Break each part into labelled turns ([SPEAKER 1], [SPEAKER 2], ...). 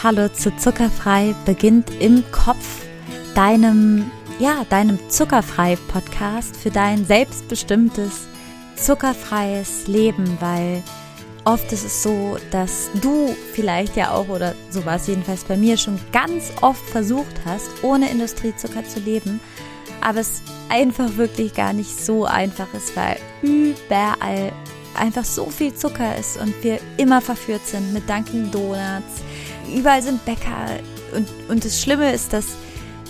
[SPEAKER 1] Hallo zu Zuckerfrei beginnt im Kopf, deinem, ja, deinem Zuckerfrei-Podcast für dein selbstbestimmtes, zuckerfreies Leben, weil oft ist es so, dass du vielleicht ja auch, oder so war es jedenfalls bei mir, schon ganz oft versucht hast, ohne Industriezucker zu leben, aber es einfach wirklich gar nicht so einfach ist, weil überall einfach so viel Zucker ist und wir immer verführt sind mit Dunkin' Donuts. Überall sind Bäcker und, und das Schlimme ist, dass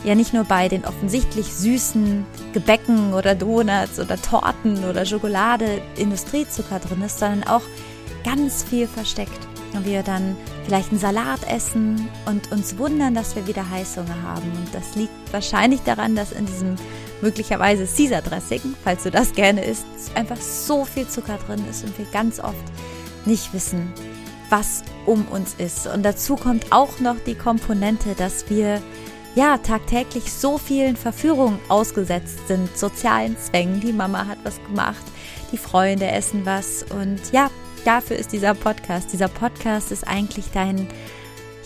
[SPEAKER 1] ja nicht nur bei den offensichtlich süßen Gebäcken oder Donuts oder Torten oder Schokolade Industriezucker drin ist, sondern auch ganz viel versteckt. Und wir dann vielleicht einen Salat essen und uns wundern, dass wir wieder Heißhunger haben. Und das liegt wahrscheinlich daran, dass in diesem möglicherweise Caesar Dressing, falls du das gerne isst, einfach so viel Zucker drin ist und wir ganz oft nicht wissen, was um uns ist. Und dazu kommt auch noch die Komponente, dass wir ja tagtäglich so vielen Verführungen ausgesetzt sind, sozialen Zwängen. Die Mama hat was gemacht, die Freunde essen was und ja, dafür ist dieser Podcast. Dieser Podcast ist eigentlich dein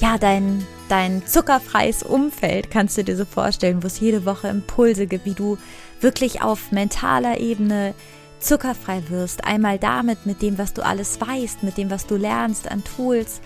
[SPEAKER 1] ja, dein dein zuckerfreies Umfeld, kannst du dir so vorstellen, wo es jede Woche Impulse gibt, wie du wirklich auf mentaler Ebene zuckerfrei wirst. Einmal damit, mit dem, was du alles weißt, mit dem, was du lernst an Tools,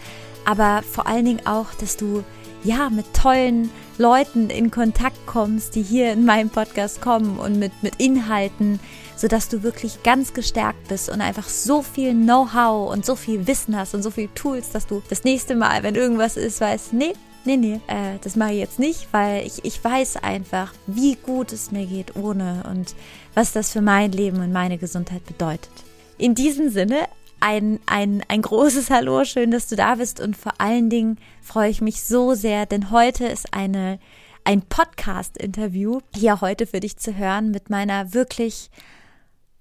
[SPEAKER 1] aber vor allen Dingen auch, dass du ja mit tollen Leuten in Kontakt kommst, die hier in meinem Podcast kommen und mit, mit Inhalten, sodass du wirklich ganz gestärkt bist und einfach so viel Know-how und so viel Wissen hast und so viel Tools, dass du das nächste Mal, wenn irgendwas ist, weißt, nee, nee, nee, äh, das mache ich jetzt nicht, weil ich, ich weiß einfach, wie gut es mir geht ohne und was das für mein Leben und meine Gesundheit bedeutet. In diesem Sinne, ein, ein, ein großes Hallo, schön, dass du da bist und vor allen Dingen freue ich mich so sehr, denn heute ist eine, ein Podcast-Interview hier heute für dich zu hören mit meiner wirklich,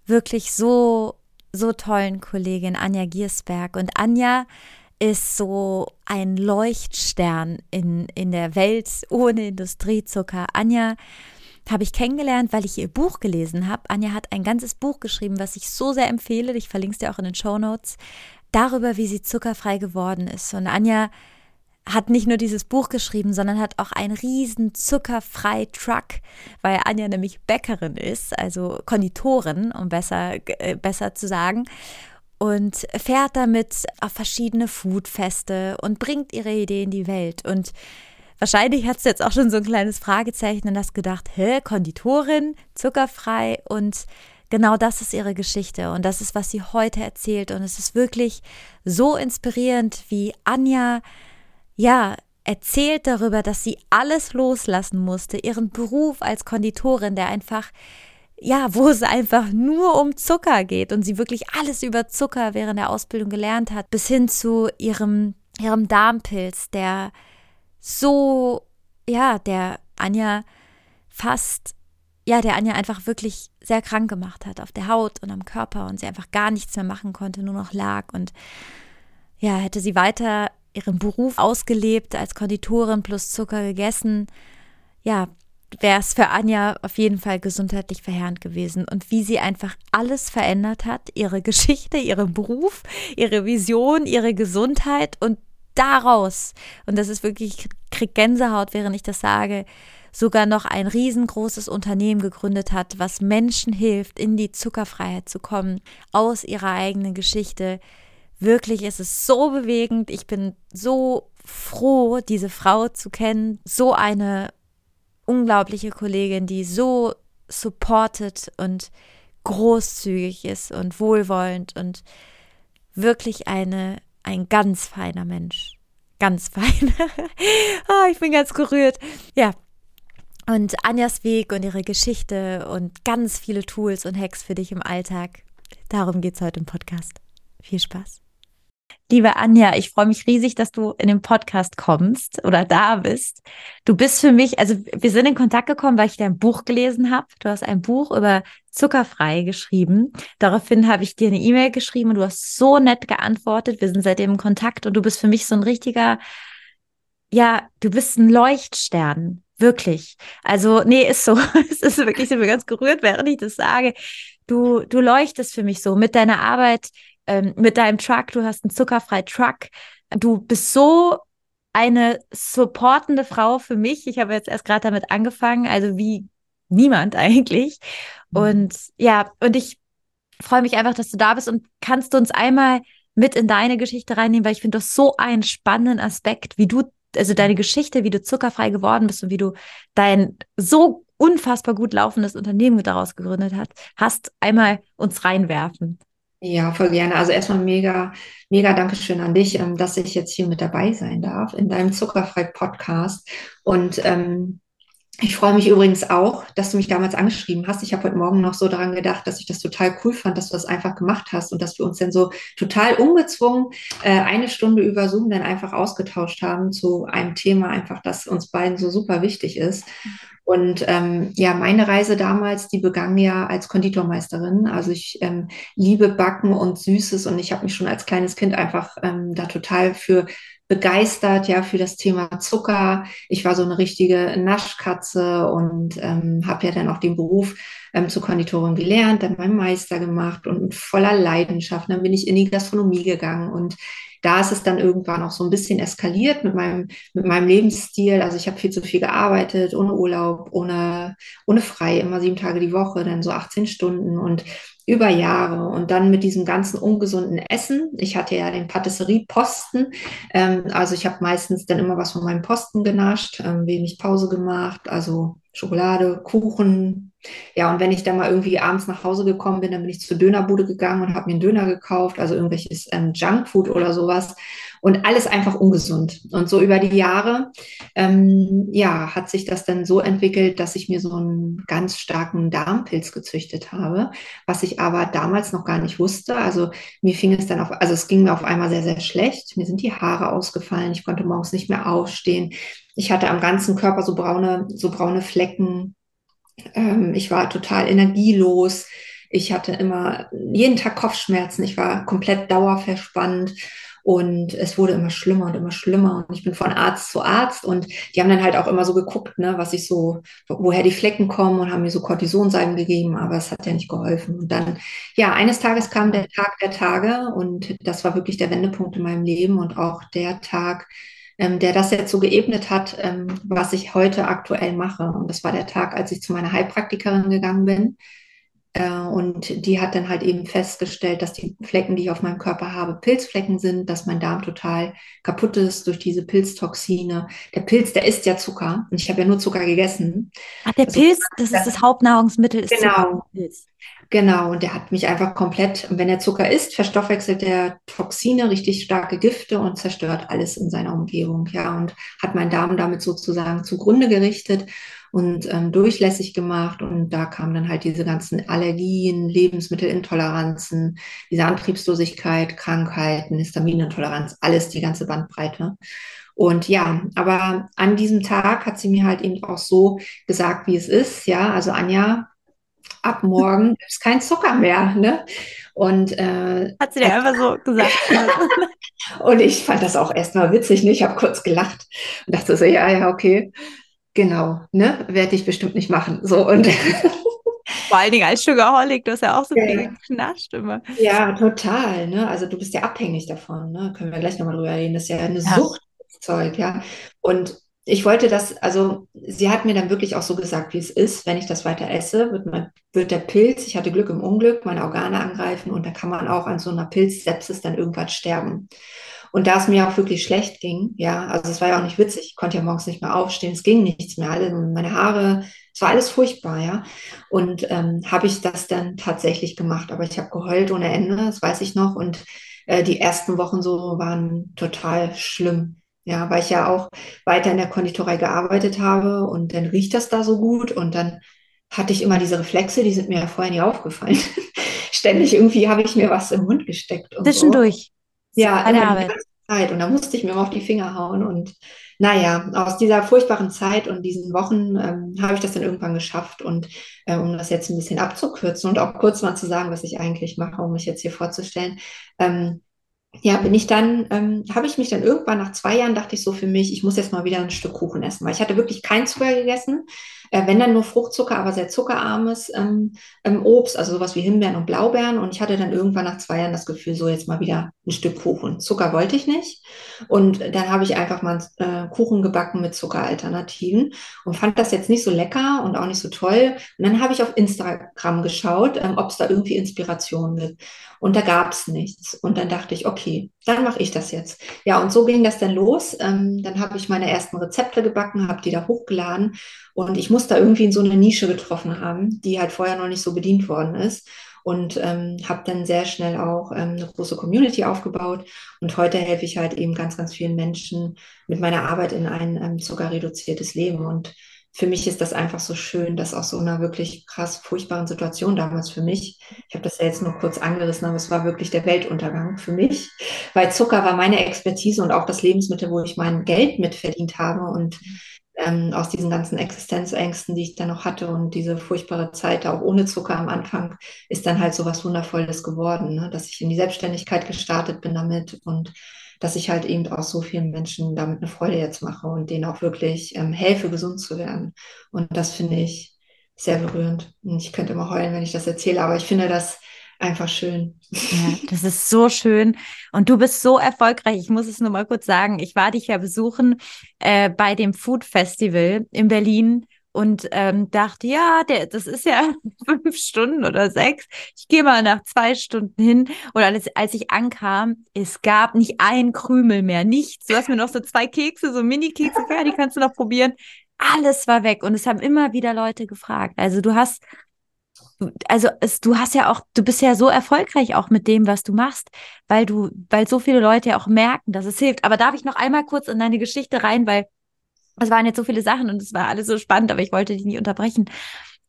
[SPEAKER 1] wirklich so, so tollen Kollegin Anja Giersberg. Und Anja ist so ein Leuchtstern in, in der Welt ohne Industriezucker. Anja habe ich kennengelernt, weil ich ihr Buch gelesen habe. Anja hat ein ganzes Buch geschrieben, was ich so sehr empfehle. Ich verlinke es dir auch in den Show Notes. Darüber, wie sie zuckerfrei geworden ist. Und Anja hat nicht nur dieses Buch geschrieben, sondern hat auch einen riesen zuckerfrei Truck, weil Anja nämlich Bäckerin ist, also Konditorin, um besser, äh, besser zu sagen und fährt damit auf verschiedene Foodfeste und bringt ihre Idee in die Welt. Und wahrscheinlich hat du jetzt auch schon so ein kleines Fragezeichen und hast gedacht, hä, Konditorin, zuckerfrei und genau das ist ihre Geschichte und das ist, was sie heute erzählt und es ist wirklich so inspirierend, wie Anja, ja, erzählt darüber, dass sie alles loslassen musste, ihren Beruf als Konditorin, der einfach ja, wo es einfach nur um Zucker geht und sie wirklich alles über Zucker während der Ausbildung gelernt hat, bis hin zu ihrem, ihrem Darmpilz, der so, ja, der Anja fast, ja, der Anja einfach wirklich sehr krank gemacht hat auf der Haut und am Körper und sie einfach gar nichts mehr machen konnte, nur noch lag und ja, hätte sie weiter ihren Beruf ausgelebt als Konditorin plus Zucker gegessen, ja, wäre es für Anja auf jeden Fall gesundheitlich verheerend gewesen. Und wie sie einfach alles verändert hat, ihre Geschichte, ihren Beruf, ihre Vision, ihre Gesundheit und daraus, und das ist wirklich, ich krieg Gänsehaut, während ich das sage, sogar noch ein riesengroßes Unternehmen gegründet hat, was Menschen hilft, in die Zuckerfreiheit zu kommen, aus ihrer eigenen Geschichte. Wirklich ist es so bewegend. Ich bin so froh, diese Frau zu kennen. So eine unglaubliche Kollegin, die so supported und großzügig ist und wohlwollend und wirklich eine, ein ganz feiner Mensch. Ganz fein. oh, ich bin ganz gerührt. Ja. Und Anjas Weg und ihre Geschichte und ganz viele Tools und Hacks für dich im Alltag. Darum geht es heute im Podcast. Viel Spaß. Liebe Anja, ich freue mich riesig, dass du in den Podcast kommst oder da bist. Du bist für mich, also wir sind in Kontakt gekommen, weil ich dein Buch gelesen habe. Du hast ein Buch über zuckerfrei geschrieben. Daraufhin habe ich dir eine E-Mail geschrieben und du hast so nett geantwortet. Wir sind seitdem in Kontakt und du bist für mich so ein richtiger, ja, du bist ein Leuchtstern. Wirklich. Also, nee, ist so. es ist wirklich, ich bin ganz gerührt, während ich das sage. Du, du leuchtest für mich so mit deiner Arbeit ähm, mit deinem Truck, du hast einen zuckerfrei Truck, du bist so eine supportende Frau für mich. Ich habe jetzt erst gerade damit angefangen, also wie niemand eigentlich. Mhm. Und ja, und ich freue mich einfach, dass du da bist und kannst du uns einmal mit in deine Geschichte reinnehmen, weil ich finde das so einen spannenden Aspekt, wie du, also deine Geschichte, wie du zuckerfrei geworden bist und wie du dein so unfassbar gut laufendes Unternehmen daraus gegründet hast, hast einmal uns reinwerfen.
[SPEAKER 2] Ja, voll gerne. Also erstmal mega, mega Dankeschön an dich, ähm, dass ich jetzt hier mit dabei sein darf in deinem Zuckerfrei-Podcast. Und ähm, ich freue mich übrigens auch, dass du mich damals angeschrieben hast. Ich habe heute Morgen noch so daran gedacht, dass ich das total cool fand, dass du das einfach gemacht hast und dass wir uns dann so total ungezwungen äh, eine Stunde über Zoom dann einfach ausgetauscht haben zu einem Thema, einfach das uns beiden so super wichtig ist. Und ähm, ja, meine Reise damals, die begann ja als Konditormeisterin. Also ich ähm, liebe Backen und Süßes und ich habe mich schon als kleines Kind einfach ähm, da total für begeistert, ja, für das Thema Zucker. Ich war so eine richtige Naschkatze und ähm, habe ja dann auch den Beruf ähm, zur Konditorin gelernt, dann meinen Meister gemacht und voller Leidenschaft. Dann bin ich in die Gastronomie gegangen und da ist es dann irgendwann auch so ein bisschen eskaliert mit meinem, mit meinem Lebensstil. Also ich habe viel zu viel gearbeitet, ohne Urlaub, ohne, ohne frei, immer sieben Tage die Woche, dann so 18 Stunden und über Jahre und dann mit diesem ganzen ungesunden Essen. Ich hatte ja den Patisserie-Posten, ähm, also ich habe meistens dann immer was von meinem Posten genascht, ähm, wenig Pause gemacht, also Schokolade, Kuchen. Ja, und wenn ich dann mal irgendwie abends nach Hause gekommen bin, dann bin ich zur Dönerbude gegangen und habe mir einen Döner gekauft, also irgendwelches ähm, Junkfood oder sowas. Und alles einfach ungesund. Und so über die Jahre, ähm, ja, hat sich das dann so entwickelt, dass ich mir so einen ganz starken Darmpilz gezüchtet habe, was ich aber damals noch gar nicht wusste. Also mir fing es dann auf, also es ging mir auf einmal sehr, sehr schlecht. Mir sind die Haare ausgefallen. Ich konnte morgens nicht mehr aufstehen. Ich hatte am ganzen Körper so braune, so braune Flecken. Ähm, ich war total energielos. Ich hatte immer jeden Tag Kopfschmerzen. Ich war komplett dauerverspannt. Und es wurde immer schlimmer und immer schlimmer. Und ich bin von Arzt zu Arzt und die haben dann halt auch immer so geguckt, ne, was ich so, woher die Flecken kommen und haben mir so Kortisonsalben gegeben, aber es hat ja nicht geholfen. Und dann, ja, eines Tages kam der Tag der Tage und das war wirklich der Wendepunkt in meinem Leben und auch der Tag, ähm, der das jetzt so geebnet hat, ähm, was ich heute aktuell mache. Und das war der Tag, als ich zu meiner Heilpraktikerin gegangen bin. Äh, und die hat dann halt eben festgestellt, dass die Flecken, die ich auf meinem Körper habe, Pilzflecken sind, dass mein Darm total kaputt ist durch diese Pilztoxine. Der Pilz, der isst ja Zucker und ich habe ja nur Zucker gegessen.
[SPEAKER 1] Ach, der also, Pilz, das ist das Hauptnahrungsmittel, ist
[SPEAKER 2] genau. Zucker. Genau, und der hat mich einfach komplett, wenn er Zucker isst, verstoffwechselt der Toxine, richtig starke Gifte und zerstört alles in seiner Umgebung, ja, und hat meinen Darm damit sozusagen zugrunde gerichtet und ähm, durchlässig gemacht. Und da kamen dann halt diese ganzen Allergien, Lebensmittelintoleranzen, diese Antriebslosigkeit, Krankheiten, Histaminintoleranz, alles die ganze Bandbreite. Und ja, aber an diesem Tag hat sie mir halt eben auch so gesagt, wie es ist. Ja, also Anja, ab morgen gibt es kein Zucker mehr. Ne? Und äh,
[SPEAKER 1] hat sie dir einfach so gesagt.
[SPEAKER 2] und ich fand das auch erstmal witzig. Ne? Ich habe kurz gelacht und dachte so, ja, ja, okay. Genau, ne? Werde ich bestimmt nicht machen. So und
[SPEAKER 1] vor allen Dingen als Sugarholic, du hast ja auch so ja. viel geknascht immer.
[SPEAKER 2] Ja, total. Ne? Also du bist ja abhängig davon. Ne? Können wir gleich nochmal drüber reden. Das ist ja eine ja. Suchtzeug, ja. Und ich wollte das, also sie hat mir dann wirklich auch so gesagt, wie es ist, wenn ich das weiter esse, wird, mein, wird der Pilz, ich hatte Glück im Unglück, meine Organe angreifen und da kann man auch an so einer Pilzsepsis dann irgendwann sterben. Und da es mir auch wirklich schlecht ging, ja, also es war ja auch nicht witzig, ich konnte ja morgens nicht mehr aufstehen, es ging nichts mehr, alle, meine Haare, es war alles furchtbar, ja. Und ähm, habe ich das dann tatsächlich gemacht, aber ich habe geheult ohne Ende, das weiß ich noch. Und äh, die ersten Wochen so waren total schlimm. Ja, weil ich ja auch weiter in der Konditorei gearbeitet habe und dann riecht das da so gut und dann hatte ich immer diese Reflexe, die sind mir ja vorher nie aufgefallen. Ständig irgendwie habe ich mir was im Mund gesteckt.
[SPEAKER 1] Zwischendurch.
[SPEAKER 2] So. Ja, in der Zeit. Und da musste ich mir immer auf die Finger hauen. Und naja, aus dieser furchtbaren Zeit und diesen Wochen ähm, habe ich das dann irgendwann geschafft. Und äh, um das jetzt ein bisschen abzukürzen und auch kurz mal zu sagen, was ich eigentlich mache, um mich jetzt hier vorzustellen. Ähm, ja, bin ich dann, ähm, habe ich mich dann irgendwann nach zwei Jahren, dachte ich so für mich, ich muss jetzt mal wieder ein Stück Kuchen essen, weil ich hatte wirklich kein Zucker gegessen, wenn dann nur Fruchtzucker, aber sehr zuckerarmes ähm, ähm, Obst, also sowas wie Himbeeren und Blaubeeren. Und ich hatte dann irgendwann nach zwei Jahren das Gefühl, so jetzt mal wieder ein Stück Kuchen. Zucker wollte ich nicht. Und dann habe ich einfach mal äh, Kuchen gebacken mit Zuckeralternativen und fand das jetzt nicht so lecker und auch nicht so toll. Und dann habe ich auf Instagram geschaut, ähm, ob es da irgendwie Inspirationen gibt. Und da gab es nichts. Und dann dachte ich, okay, dann mache ich das jetzt. Ja, und so ging das dann los. Ähm, dann habe ich meine ersten Rezepte gebacken, habe die da hochgeladen. Und ich muss da irgendwie in so eine Nische getroffen haben, die halt vorher noch nicht so bedient worden ist. Und ähm, habe dann sehr schnell auch ähm, eine große Community aufgebaut. Und heute helfe ich halt eben ganz, ganz vielen Menschen mit meiner Arbeit in ein ähm, zuckerreduziertes Leben. Und für mich ist das einfach so schön, dass aus so einer wirklich krass furchtbaren Situation damals für mich, ich habe das ja jetzt nur kurz angerissen, aber es war wirklich der Weltuntergang für mich, weil Zucker war meine Expertise und auch das Lebensmittel, wo ich mein Geld mitverdient habe und ähm, aus diesen ganzen Existenzängsten, die ich dann noch hatte und diese furchtbare Zeit auch ohne Zucker am Anfang, ist dann halt so was Wundervolles geworden, ne? dass ich in die Selbstständigkeit gestartet bin damit und dass ich halt eben auch so vielen Menschen damit eine Freude jetzt mache und denen auch wirklich ähm, helfe, gesund zu werden. Und das finde ich sehr berührend. Und ich könnte immer heulen, wenn ich das erzähle, aber ich finde das einfach schön.
[SPEAKER 1] Ja, das ist so schön. Und du bist so erfolgreich. Ich muss es nur mal kurz sagen. Ich war dich ja besuchen äh, bei dem Food Festival in Berlin und ähm, dachte, ja, der, das ist ja fünf Stunden oder sechs. Ich gehe mal nach zwei Stunden hin. Und als, als ich ankam, es gab nicht ein Krümel mehr, nichts. Du hast mir noch so zwei Kekse, so Mini-Kekse, ja, die kannst du noch probieren. Alles war weg und es haben immer wieder Leute gefragt. Also du hast, also es, du hast ja auch, du bist ja so erfolgreich auch mit dem, was du machst, weil du, weil so viele Leute ja auch merken, dass es hilft. Aber darf ich noch einmal kurz in deine Geschichte rein, weil es waren jetzt so viele Sachen und es war alles so spannend, aber ich wollte dich nicht unterbrechen.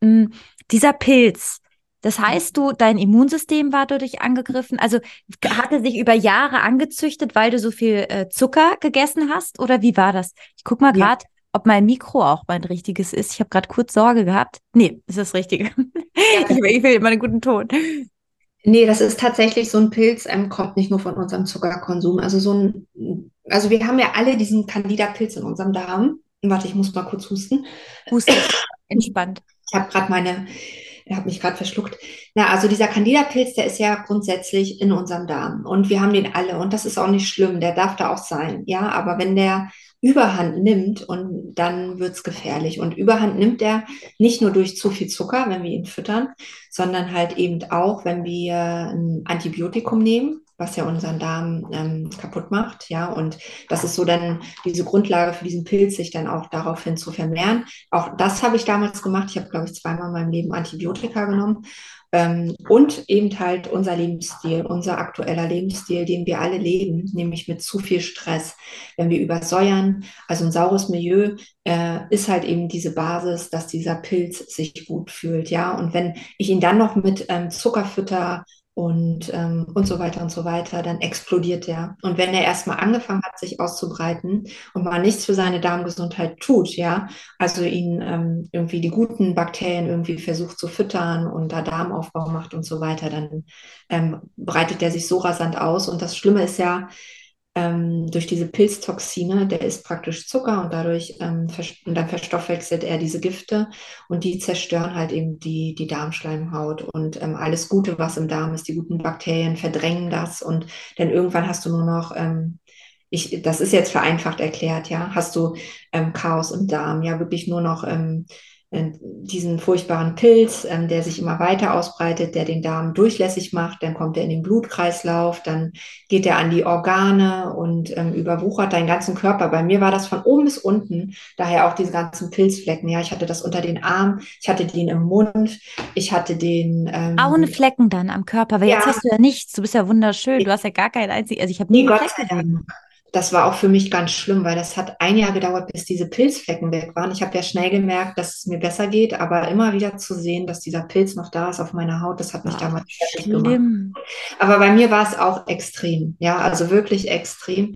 [SPEAKER 1] Mhm, dieser Pilz, das heißt, du, dein Immunsystem war dadurch angegriffen. Also hatte sich über Jahre angezüchtet, weil du so viel äh, Zucker gegessen hast? Oder wie war das? Ich guck mal gerade, ja. Ob mein Mikro auch mein richtiges ist. Ich habe gerade kurz Sorge gehabt. Nee, ist das Richtige. Ja. ich, ich will immer einen guten Ton.
[SPEAKER 2] Nee, das ist tatsächlich so ein Pilz, ähm, kommt nicht nur von unserem Zuckerkonsum. Also so ein, also wir haben ja alle diesen Candida-Pilz in unserem Darm. Warte, ich muss mal kurz husten.
[SPEAKER 1] Husten, entspannt.
[SPEAKER 2] Ich habe gerade meine, ich habe mich gerade verschluckt. Na, also dieser Candida-Pilz, der ist ja grundsätzlich in unserem Darm und wir haben den alle und das ist auch nicht schlimm, der darf da auch sein, ja. Aber wenn der Überhand nimmt und dann wird's gefährlich. Und Überhand nimmt er nicht nur durch zu viel Zucker, wenn wir ihn füttern, sondern halt eben auch, wenn wir ein Antibiotikum nehmen, was ja unseren Darm ähm, kaputt macht, ja, und das ist so dann diese Grundlage für diesen Pilz, sich dann auch daraufhin zu vermehren. Auch das habe ich damals gemacht. Ich habe, glaube ich, zweimal in meinem Leben Antibiotika genommen und eben halt unser Lebensstil, unser aktueller Lebensstil, den wir alle leben, nämlich mit zu viel Stress. Wenn wir übersäuern, also ein saures Milieu, äh, ist halt eben diese Basis, dass dieser Pilz sich gut fühlt, ja. Und wenn ich ihn dann noch mit ähm, Zucker fütter, und, ähm, und so weiter und so weiter, dann explodiert der. Und wenn er erstmal angefangen hat, sich auszubreiten und mal nichts für seine Darmgesundheit tut, ja, also ihn ähm, irgendwie die guten Bakterien irgendwie versucht zu füttern und da Darmaufbau macht und so weiter, dann ähm, breitet er sich so rasant aus. Und das Schlimme ist ja, ähm, durch diese Pilztoxine, der ist praktisch Zucker und dadurch ähm, und dann verstoffwechselt er diese Gifte und die zerstören halt eben die, die Darmschleimhaut und ähm, alles Gute, was im Darm ist, die guten Bakterien verdrängen das und dann irgendwann hast du nur noch ähm, ich, das ist jetzt vereinfacht erklärt, ja, hast du ähm, Chaos im Darm, ja, wirklich nur noch ähm, äh, diesen furchtbaren Pilz, ähm, der sich immer weiter ausbreitet, der den Darm durchlässig macht, dann kommt er in den Blutkreislauf, dann geht er an die Organe und ähm, überwuchert deinen ganzen Körper. Bei mir war das von oben bis unten, daher auch diese ganzen Pilzflecken. Ja, ich hatte das unter den Armen, ich hatte den im Mund, ich hatte den.
[SPEAKER 1] Ähm, ohne Flecken dann am Körper, weil ja. jetzt hast du ja nichts, du bist ja wunderschön, du hast ja gar keinen einzigen, also ich habe nie nee, Gott sei Dank
[SPEAKER 2] das war auch für mich ganz schlimm, weil das hat ein Jahr gedauert, bis diese Pilzflecken weg waren. Ich habe ja schnell gemerkt, dass es mir besser geht, aber immer wieder zu sehen, dass dieser Pilz noch da ist auf meiner Haut, das hat mich Ach, damals fertig gemacht. Aber bei mir war es auch extrem, ja, also wirklich extrem.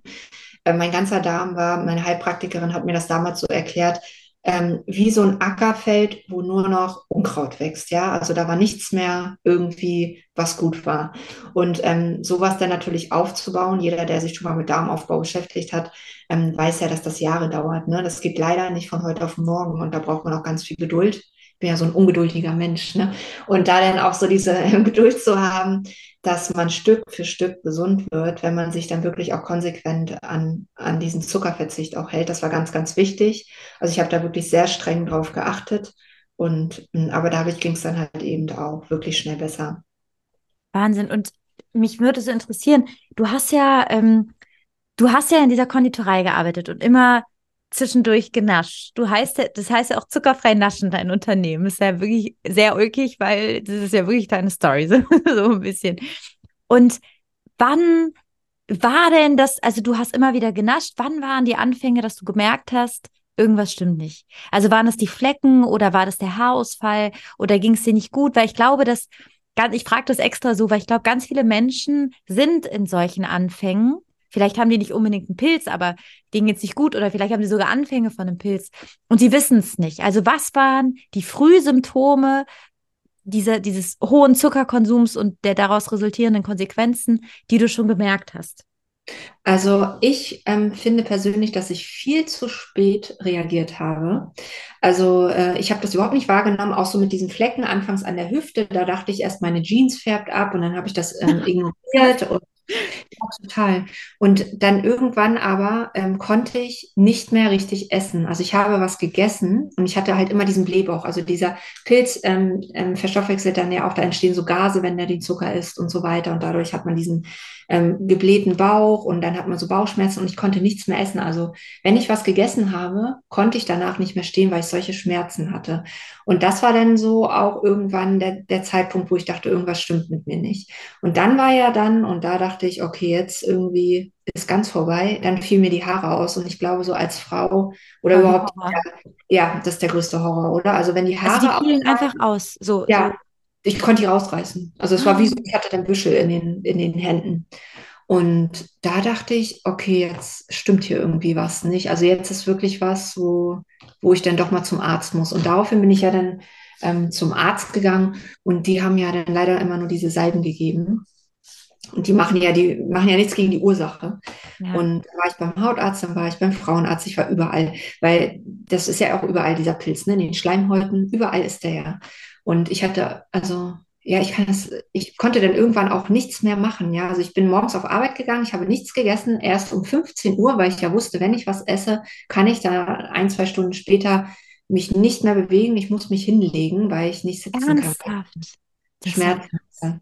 [SPEAKER 2] Äh, mein ganzer Darm war, meine Heilpraktikerin hat mir das damals so erklärt, ähm, wie so ein Ackerfeld, wo nur noch Unkraut wächst. Ja, also da war nichts mehr irgendwie, was gut war. Und ähm, sowas dann natürlich aufzubauen, jeder, der sich schon mal mit Darmaufbau beschäftigt hat, ähm, weiß ja, dass das Jahre dauert. Ne? Das geht leider nicht von heute auf morgen und da braucht man auch ganz viel Geduld. Bin ja so ein ungeduldiger Mensch. Ne? Und da dann auch so diese Geduld zu haben, dass man Stück für Stück gesund wird, wenn man sich dann wirklich auch konsequent an, an diesen Zuckerverzicht auch hält. Das war ganz, ganz wichtig. Also ich habe da wirklich sehr streng drauf geachtet. Und hm, aber dadurch ging es dann halt eben auch wirklich schnell besser.
[SPEAKER 1] Wahnsinn. Und mich würde so interessieren, du hast ja, ähm, du hast ja in dieser Konditorei gearbeitet und immer zwischendurch genascht. Du heißt, das heißt ja auch zuckerfrei naschen, dein Unternehmen. Ist ja wirklich sehr ulkig, weil das ist ja wirklich deine Story, so, so ein bisschen. Und wann war denn das, also du hast immer wieder genascht, wann waren die Anfänge, dass du gemerkt hast, irgendwas stimmt nicht? Also waren das die Flecken oder war das der Haarausfall oder ging es dir nicht gut? Weil ich glaube, dass, ich frage das extra so, weil ich glaube, ganz viele Menschen sind in solchen Anfängen Vielleicht haben die nicht unbedingt einen Pilz, aber denen geht es nicht gut oder vielleicht haben sie sogar Anfänge von einem Pilz und sie wissen es nicht. Also was waren die Frühsymptome dieser, dieses hohen Zuckerkonsums und der daraus resultierenden Konsequenzen, die du schon gemerkt hast?
[SPEAKER 2] Also ich ähm, finde persönlich, dass ich viel zu spät reagiert habe. Also äh, ich habe das überhaupt nicht wahrgenommen, auch so mit diesen Flecken anfangs an der Hüfte. Da dachte ich erst, meine Jeans färbt ab und dann habe ich das ähm, ignoriert und ja, total. Und dann irgendwann aber ähm, konnte ich nicht mehr richtig essen. Also ich habe was gegessen und ich hatte halt immer diesen Blähbauch. Also dieser Pilz ähm, ähm, verstoffwechselt dann ja auch, da entstehen so Gase, wenn der den Zucker isst und so weiter. Und dadurch hat man diesen ähm, geblähten Bauch und dann hat man so Bauchschmerzen und ich konnte nichts mehr essen. Also wenn ich was gegessen habe, konnte ich danach nicht mehr stehen, weil ich solche Schmerzen hatte. Und das war dann so auch irgendwann der, der Zeitpunkt, wo ich dachte, irgendwas stimmt mit mir nicht. Und dann war ja dann, und da dachte ich, okay, jetzt irgendwie ist ganz vorbei, dann fiel mir die Haare aus. Und ich glaube, so als Frau oder überhaupt, ja, ja, das ist der größte Horror, oder? Also wenn die Haare.
[SPEAKER 1] Also die fielen einfach aus. So,
[SPEAKER 2] ja,
[SPEAKER 1] so
[SPEAKER 2] ich konnte die rausreißen. Also es war wie so, ah. ich hatte dann Büschel in den, in den Händen. Und da dachte ich, okay, jetzt stimmt hier irgendwie was nicht. Also jetzt ist wirklich was, wo, wo ich dann doch mal zum Arzt muss. Und daraufhin bin ich ja dann ähm, zum Arzt gegangen und die haben ja dann leider immer nur diese Salben gegeben. Und die machen ja, die machen ja nichts gegen die Ursache. Ja. Und da war ich beim Hautarzt, dann war ich beim Frauenarzt, ich war überall, weil das ist ja auch überall dieser Pilz, ne? In den Schleimhäuten, überall ist der ja. Und ich hatte, also, ja, ich kann das, ich konnte dann irgendwann auch nichts mehr machen. Ja, also ich bin morgens auf Arbeit gegangen, ich habe nichts gegessen, erst um 15 Uhr, weil ich ja wusste, wenn ich was esse, kann ich da ein, zwei Stunden später mich nicht mehr bewegen. Ich muss mich hinlegen, weil ich nicht sitzen Ernsthaft? kann. Schmerzen.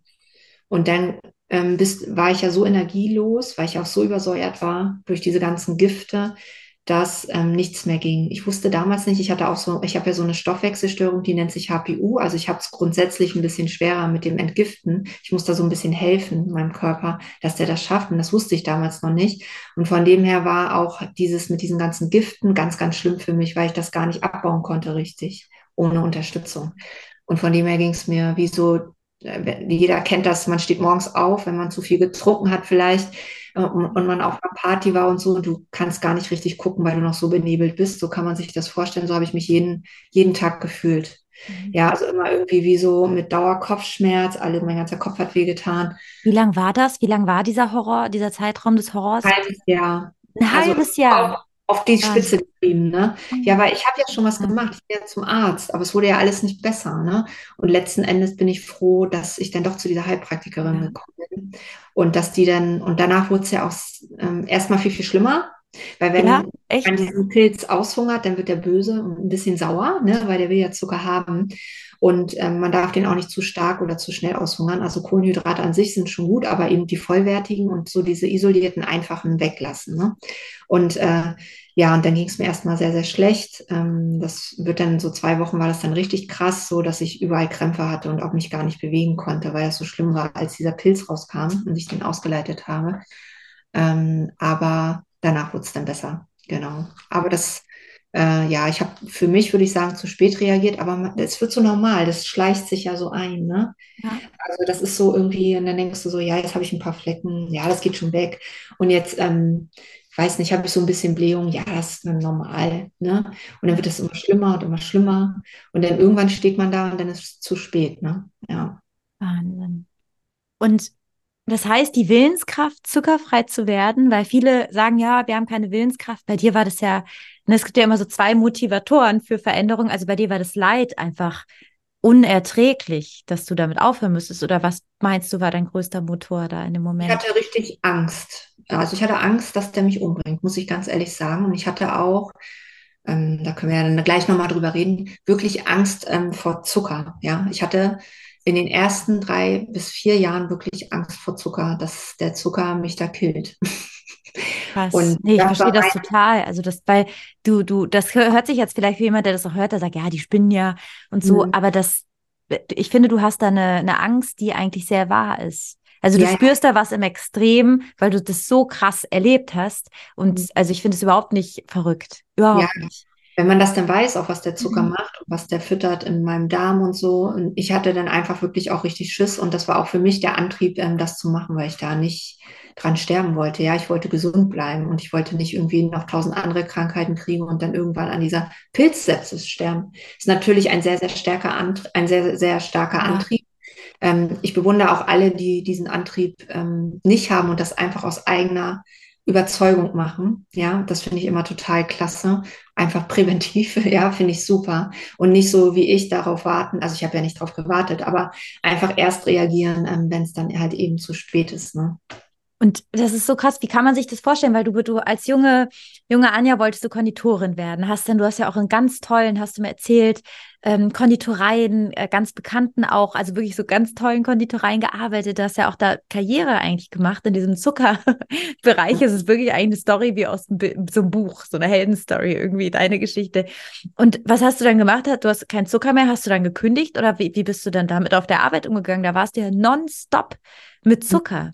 [SPEAKER 2] Und dann ähm, bis, war ich ja so energielos, weil ich auch so übersäuert war durch diese ganzen Gifte, dass ähm, nichts mehr ging. Ich wusste damals nicht, ich hatte auch so, ich habe ja so eine Stoffwechselstörung, die nennt sich HPU. Also ich habe es grundsätzlich ein bisschen schwerer mit dem Entgiften. Ich muss da so ein bisschen helfen meinem Körper, dass der das schafft. Und das wusste ich damals noch nicht. Und von dem her war auch dieses mit diesen ganzen Giften ganz, ganz schlimm für mich, weil ich das gar nicht abbauen konnte richtig, ohne Unterstützung. Und von dem her ging es mir wie so äh, jeder kennt das, man steht morgens auf, wenn man zu viel getrunken hat vielleicht äh, und, man auf einer Party war und so und du kannst gar nicht richtig gucken, weil du noch so benebelt bist. So kann man sich das vorstellen. So habe ich mich jeden, jeden Tag gefühlt. Mhm. Ja, also immer irgendwie wie so mit Dauerkopfschmerz, alle, mein ganzer Kopf hat wehgetan.
[SPEAKER 1] Wie lang war das? Wie lang war dieser Horror, dieser Zeitraum des Horrors?
[SPEAKER 2] Ein halbes Jahr.
[SPEAKER 1] Ein also halbes Jahr
[SPEAKER 2] auf die Spitze getrieben. Ne? Mhm. Ja, weil ich habe ja schon was gemacht, ich bin ja zum Arzt, aber es wurde ja alles nicht besser. Ne? Und letzten Endes bin ich froh, dass ich dann doch zu dieser Heilpraktikerin gekommen bin. Und dass die dann, und danach wurde es ja auch ähm, erstmal viel, viel schlimmer. Weil wenn ja, man diesen Pilz aushungert, dann wird der böse und ein bisschen sauer, ne? weil der will ja Zucker haben. Und ähm, man darf den auch nicht zu stark oder zu schnell aushungern. Also Kohlenhydrate an sich sind schon gut, aber eben die vollwertigen und so diese isolierten, einfachen weglassen. Ne? Und äh, ja, und dann ging es mir erstmal sehr, sehr schlecht. Ähm, das wird dann so zwei Wochen war das dann richtig krass, so dass ich überall Krämpfe hatte und auch mich gar nicht bewegen konnte, weil das so schlimm war, als dieser Pilz rauskam und ich den ausgeleitet habe. Ähm, aber danach wurde es dann besser. Genau. Aber das äh, ja, ich habe für mich, würde ich sagen, zu spät reagiert, aber es wird so normal, das schleicht sich ja so ein. Ne? Ja. Also das ist so irgendwie, und dann denkst du so, ja, jetzt habe ich ein paar Flecken, ja, das geht schon weg. Und jetzt, ähm, weiß nicht, habe ich so ein bisschen Blähung, ja, das ist normal, ne? Und dann wird es immer schlimmer und immer schlimmer. Und dann irgendwann steht man da und dann ist es zu spät, ne? Ja.
[SPEAKER 1] Wahnsinn. Und das heißt, die Willenskraft, zuckerfrei zu werden, weil viele sagen, ja, wir haben keine Willenskraft. Bei dir war das ja, ne, es gibt ja immer so zwei Motivatoren für Veränderung. Also bei dir war das Leid einfach unerträglich, dass du damit aufhören müsstest? Oder was meinst du, war dein größter Motor da in dem Moment?
[SPEAKER 2] Ich hatte richtig Angst. Also ich hatte Angst, dass der mich umbringt, muss ich ganz ehrlich sagen. Und ich hatte auch, ähm, da können wir ja dann gleich nochmal drüber reden, wirklich Angst ähm, vor Zucker. Ja, ich hatte in den ersten drei bis vier Jahren wirklich Angst vor Zucker, dass der Zucker mich da killt.
[SPEAKER 1] Krass. Und nee, ich verstehe das total. Also das, weil du, du, das hört sich jetzt vielleicht wie jemand, der das auch hört, der sagt, ja, die spinnen ja und so, mhm. aber das, ich finde, du hast da eine, eine Angst, die eigentlich sehr wahr ist. Also du ja, spürst ja. da was im Extrem, weil du das so krass erlebt hast. Und mhm. also ich finde es überhaupt nicht verrückt. Überhaupt ja. nicht
[SPEAKER 2] wenn man das dann weiß, auch was der Zucker mhm. macht und was der füttert in meinem Darm und so. Und ich hatte dann einfach wirklich auch richtig Schiss und das war auch für mich der Antrieb, ähm, das zu machen, weil ich da nicht dran sterben wollte. Ja, ich wollte gesund bleiben und ich wollte nicht irgendwie noch tausend andere Krankheiten kriegen und dann irgendwann an dieser Pilzsepsis sterben. Das ist natürlich ein sehr, sehr starker, Ant ein sehr, sehr starker ja. Antrieb. Ähm, ich bewundere auch alle, die diesen Antrieb ähm, nicht haben und das einfach aus eigener Überzeugung machen. Ja, das finde ich immer total klasse. Einfach präventiv, ja, finde ich super. Und nicht so wie ich darauf warten. Also ich habe ja nicht darauf gewartet, aber einfach erst reagieren, ähm, wenn es dann halt eben zu spät ist. Ne?
[SPEAKER 1] Und das ist so krass, wie kann man sich das vorstellen? Weil du, du als junge, junge Anja wolltest du Konditorin werden. Hast denn, du hast ja auch in ganz tollen, hast du mir erzählt, ähm, Konditoreien, äh, ganz bekannten auch, also wirklich so ganz tollen Konditoreien gearbeitet. Du hast ja auch da Karriere eigentlich gemacht in diesem Zuckerbereich. Es ist wirklich eine Story wie aus so einem Buch, so eine Heldenstory irgendwie, deine Geschichte. Und was hast du dann gemacht? Du hast keinen Zucker mehr, hast du dann gekündigt oder wie, wie bist du dann damit auf der Arbeit umgegangen? Da warst du ja nonstop mit Zucker.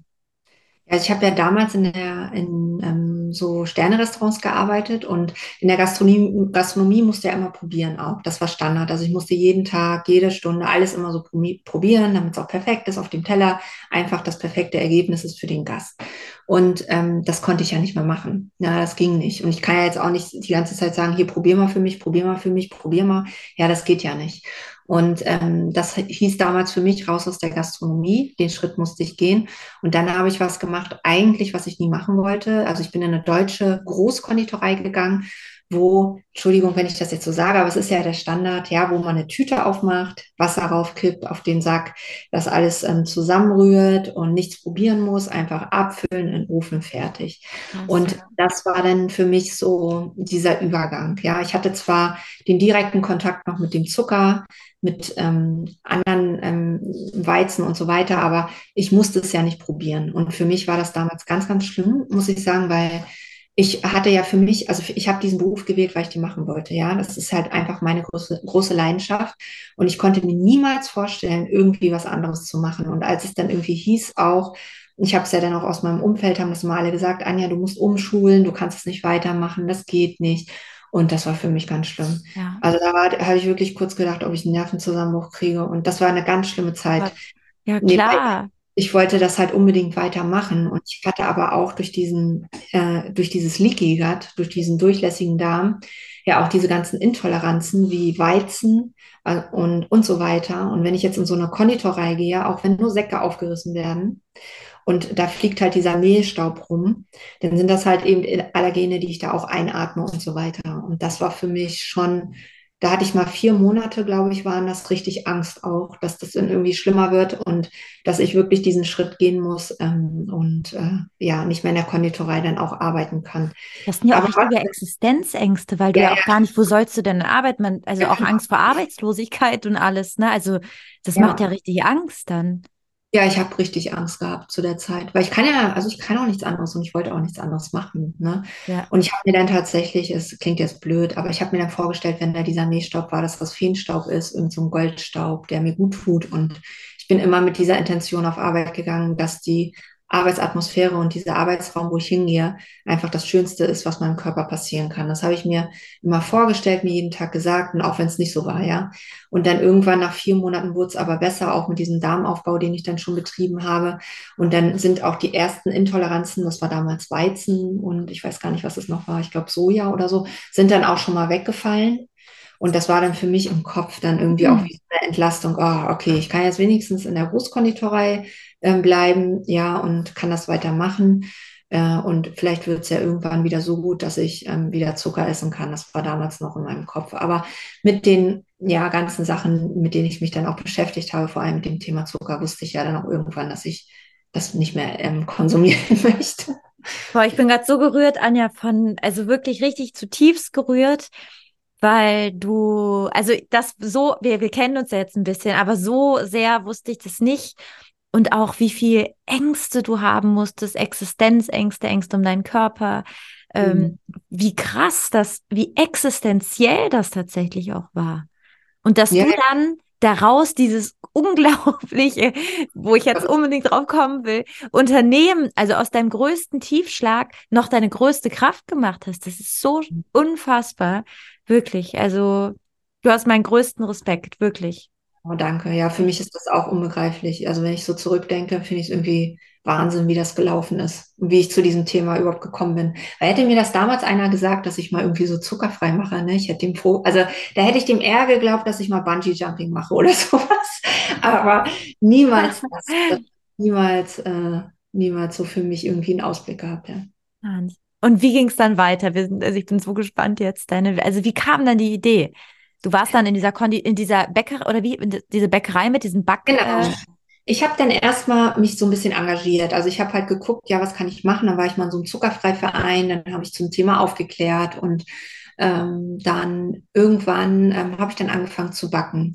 [SPEAKER 2] Also ich habe ja damals in der in ähm, so Sternerestaurants gearbeitet und in der Gastronomie, Gastronomie musste ja immer probieren auch. Das war Standard. Also ich musste jeden Tag, jede Stunde alles immer so probieren, damit es auch perfekt ist auf dem Teller, einfach das perfekte Ergebnis ist für den Gast. Und ähm, das konnte ich ja nicht mehr machen. Ja, das ging nicht. Und ich kann ja jetzt auch nicht die ganze Zeit sagen, hier probier mal für mich, probier mal für mich, probier mal. Ja, das geht ja nicht. Und ähm, das hieß damals für mich raus aus der Gastronomie. Den Schritt musste ich gehen. Und dann habe ich was gemacht, eigentlich, was ich nie machen wollte. Also ich bin in eine deutsche Großkonditorei gegangen wo, Entschuldigung, wenn ich das jetzt so sage, aber es ist ja der Standard, ja, wo man eine Tüte aufmacht, Wasser raufkippt auf den Sack, das alles ähm, zusammenrührt und nichts probieren muss, einfach abfüllen, in den Ofen fertig. Also. Und das war dann für mich so dieser Übergang. Ja, ich hatte zwar den direkten Kontakt noch mit dem Zucker, mit ähm, anderen ähm, Weizen und so weiter, aber ich musste es ja nicht probieren. Und für mich war das damals ganz, ganz schlimm, muss ich sagen, weil ich hatte ja für mich, also ich habe diesen Beruf gewählt, weil ich den machen wollte. Ja, das ist halt einfach meine große, große Leidenschaft. Und ich konnte mir niemals vorstellen, irgendwie was anderes zu machen. Und als es dann irgendwie hieß auch, ich habe es ja dann auch aus meinem Umfeld, haben das mal alle gesagt, Anja, du musst umschulen, du kannst es nicht weitermachen, das geht nicht. Und das war für mich ganz schlimm. Ja. Also da habe ich wirklich kurz gedacht, ob ich einen Nervenzusammenbruch kriege. Und das war eine ganz schlimme Zeit.
[SPEAKER 1] Ja, klar
[SPEAKER 2] ich wollte das halt unbedingt weitermachen. Und ich hatte aber auch durch diesen, äh, durch dieses Leaky Gut, durch diesen durchlässigen Darm, ja auch diese ganzen Intoleranzen wie Weizen äh, und, und so weiter. Und wenn ich jetzt in so eine Konditorei gehe, auch wenn nur Säcke aufgerissen werden, und da fliegt halt dieser Mehlstaub rum, dann sind das halt eben Allergene, die ich da auch einatme und so weiter. Und das war für mich schon da hatte ich mal vier Monate, glaube ich, waren das richtig Angst auch, dass das dann irgendwie schlimmer wird und dass ich wirklich diesen Schritt gehen muss ähm, und äh, ja, nicht mehr in der Konditorei dann auch arbeiten kann.
[SPEAKER 1] Das sind ja auch richtige Existenzängste, weil du ja, ja, auch gar nicht, wo sollst du denn arbeiten? also auch Angst vor Arbeitslosigkeit und alles, ne? Also das ja. macht ja richtig Angst dann.
[SPEAKER 2] Ja, ich habe richtig Angst gehabt zu der Zeit, weil ich kann ja, also ich kann auch nichts anderes und ich wollte auch nichts anderes machen. Ne? Ja. Und ich habe mir dann tatsächlich, es klingt jetzt blöd, aber ich habe mir dann vorgestellt, wenn da dieser Nähstaub war, dass das Feenstaub ist, irgend so ein Goldstaub, der mir gut tut. Und ich bin immer mit dieser Intention auf Arbeit gegangen, dass die Arbeitsatmosphäre und dieser Arbeitsraum, wo ich hingehe, einfach das Schönste ist, was meinem Körper passieren kann. Das habe ich mir immer vorgestellt, mir jeden Tag gesagt und auch wenn es nicht so war, ja. Und dann irgendwann nach vier Monaten wurde es aber besser, auch mit diesem Darmaufbau, den ich dann schon betrieben habe. Und dann sind auch die ersten Intoleranzen, das war damals Weizen und ich weiß gar nicht, was es noch war, ich glaube Soja oder so, sind dann auch schon mal weggefallen. Und das war dann für mich im Kopf dann irgendwie auch hm. wie eine Entlastung. Oh, okay, ich kann jetzt wenigstens in der Großkonditorei äh, bleiben, ja, und kann das weitermachen. Äh, und vielleicht wird es ja irgendwann wieder so gut, dass ich ähm, wieder Zucker essen kann. Das war damals noch in meinem Kopf. Aber mit den ja, ganzen Sachen, mit denen ich mich dann auch beschäftigt habe, vor allem mit dem Thema Zucker, wusste ich ja dann auch irgendwann, dass ich das nicht mehr ähm, konsumieren möchte.
[SPEAKER 1] Boah, ich bin gerade so gerührt, Anja, von, also wirklich richtig zutiefst gerührt, weil du, also das so, wir, wir kennen uns ja jetzt ein bisschen, aber so sehr wusste ich das nicht und auch wie viel Ängste du haben musstest, Existenzängste, Ängste um deinen Körper, ähm, mhm. wie krass das, wie existenziell das tatsächlich auch war. Und dass ja. du dann daraus dieses unglaubliche, wo ich jetzt unbedingt drauf kommen will, Unternehmen, also aus deinem größten Tiefschlag noch deine größte Kraft gemacht hast. Das ist so mhm. unfassbar, wirklich. Also du hast meinen größten Respekt, wirklich.
[SPEAKER 2] Oh, danke. Ja, für mich ist das auch unbegreiflich. Also wenn ich so zurückdenke, finde ich es irgendwie Wahnsinn, wie das gelaufen ist und wie ich zu diesem Thema überhaupt gekommen bin. Weil hätte mir das damals einer gesagt, dass ich mal irgendwie so zuckerfrei mache, ne? Ich hätte dem froh, also da hätte ich dem eher geglaubt, dass ich mal Bungee Jumping mache oder sowas. Aber niemals, das, niemals, äh, niemals so für mich irgendwie einen Ausblick gehabt. Ja.
[SPEAKER 1] Und wie ging es dann weiter? Sind, also ich bin so gespannt jetzt. Deine, also wie kam dann die Idee? Du warst dann in dieser Kondi in dieser Bäckerei oder wie diese Bäckerei mit diesem Back.
[SPEAKER 2] Genau. Äh ich habe dann erstmal mich so ein bisschen engagiert. Also ich habe halt geguckt, ja, was kann ich machen? Dann war ich mal in so einem Zuckerfreiverein, dann habe ich zum Thema aufgeklärt und ähm, dann irgendwann ähm, habe ich dann angefangen zu backen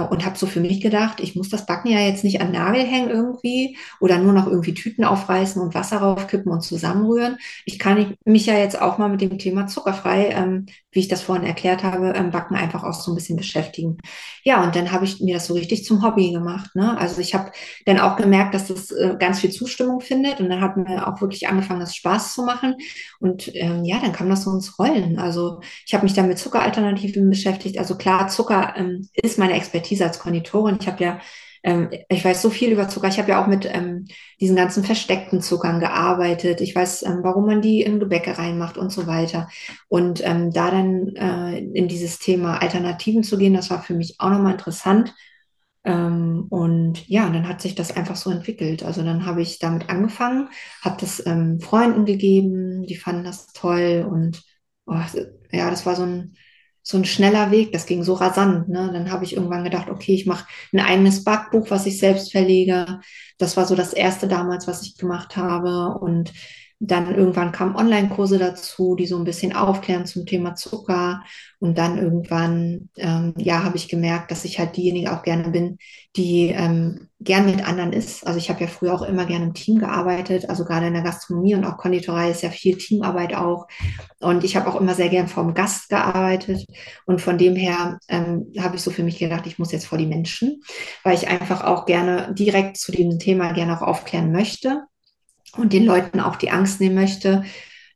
[SPEAKER 2] und habe so für mich gedacht, ich muss das Backen ja jetzt nicht an Nagel hängen irgendwie oder nur noch irgendwie Tüten aufreißen und Wasser raufkippen und zusammenrühren. Ich kann mich ja jetzt auch mal mit dem Thema zuckerfrei, ähm, wie ich das vorhin erklärt habe, ähm, Backen einfach auch so ein bisschen beschäftigen. Ja, und dann habe ich mir das so richtig zum Hobby gemacht. Ne? Also ich habe dann auch gemerkt, dass das äh, ganz viel Zustimmung findet und dann hat mir auch wirklich angefangen, das Spaß zu machen. Und ähm, ja, dann kam das so ins Rollen. Also ich habe mich dann mit Zuckeralternativen beschäftigt. Also klar, Zucker ähm, ist meine Expertise als Konditorin. Ich habe ja, ähm, ich weiß so viel über Zucker. Ich habe ja auch mit ähm, diesen ganzen versteckten Zuckern gearbeitet. Ich weiß, ähm, warum man die in Gebäcke reinmacht und so weiter. Und ähm, da dann äh, in dieses Thema Alternativen zu gehen, das war für mich auch nochmal interessant. Ähm, und ja, dann hat sich das einfach so entwickelt. Also dann habe ich damit angefangen, habe das ähm, Freunden gegeben, die fanden das toll und oh, ja, das war so ein, so ein schneller Weg, das ging so rasant. Ne? Dann habe ich irgendwann gedacht, okay, ich mache ein eigenes Backbuch, was ich selbst verlege. Das war so das erste damals, was ich gemacht habe. Und dann irgendwann kamen Online-Kurse dazu, die so ein bisschen aufklären zum Thema Zucker. Und dann irgendwann, ähm, ja, habe ich gemerkt, dass ich halt diejenige auch gerne bin, die ähm, gern mit anderen ist. Also ich habe ja früher auch immer gerne im Team gearbeitet, also gerade in der Gastronomie und auch Konditorei ist ja viel Teamarbeit auch. Und ich habe auch immer sehr gern vor dem Gast gearbeitet. Und von dem her ähm, habe ich so für mich gedacht, ich muss jetzt vor die Menschen, weil ich einfach auch gerne direkt zu diesem Thema gerne auch aufklären möchte und den Leuten auch die Angst nehmen möchte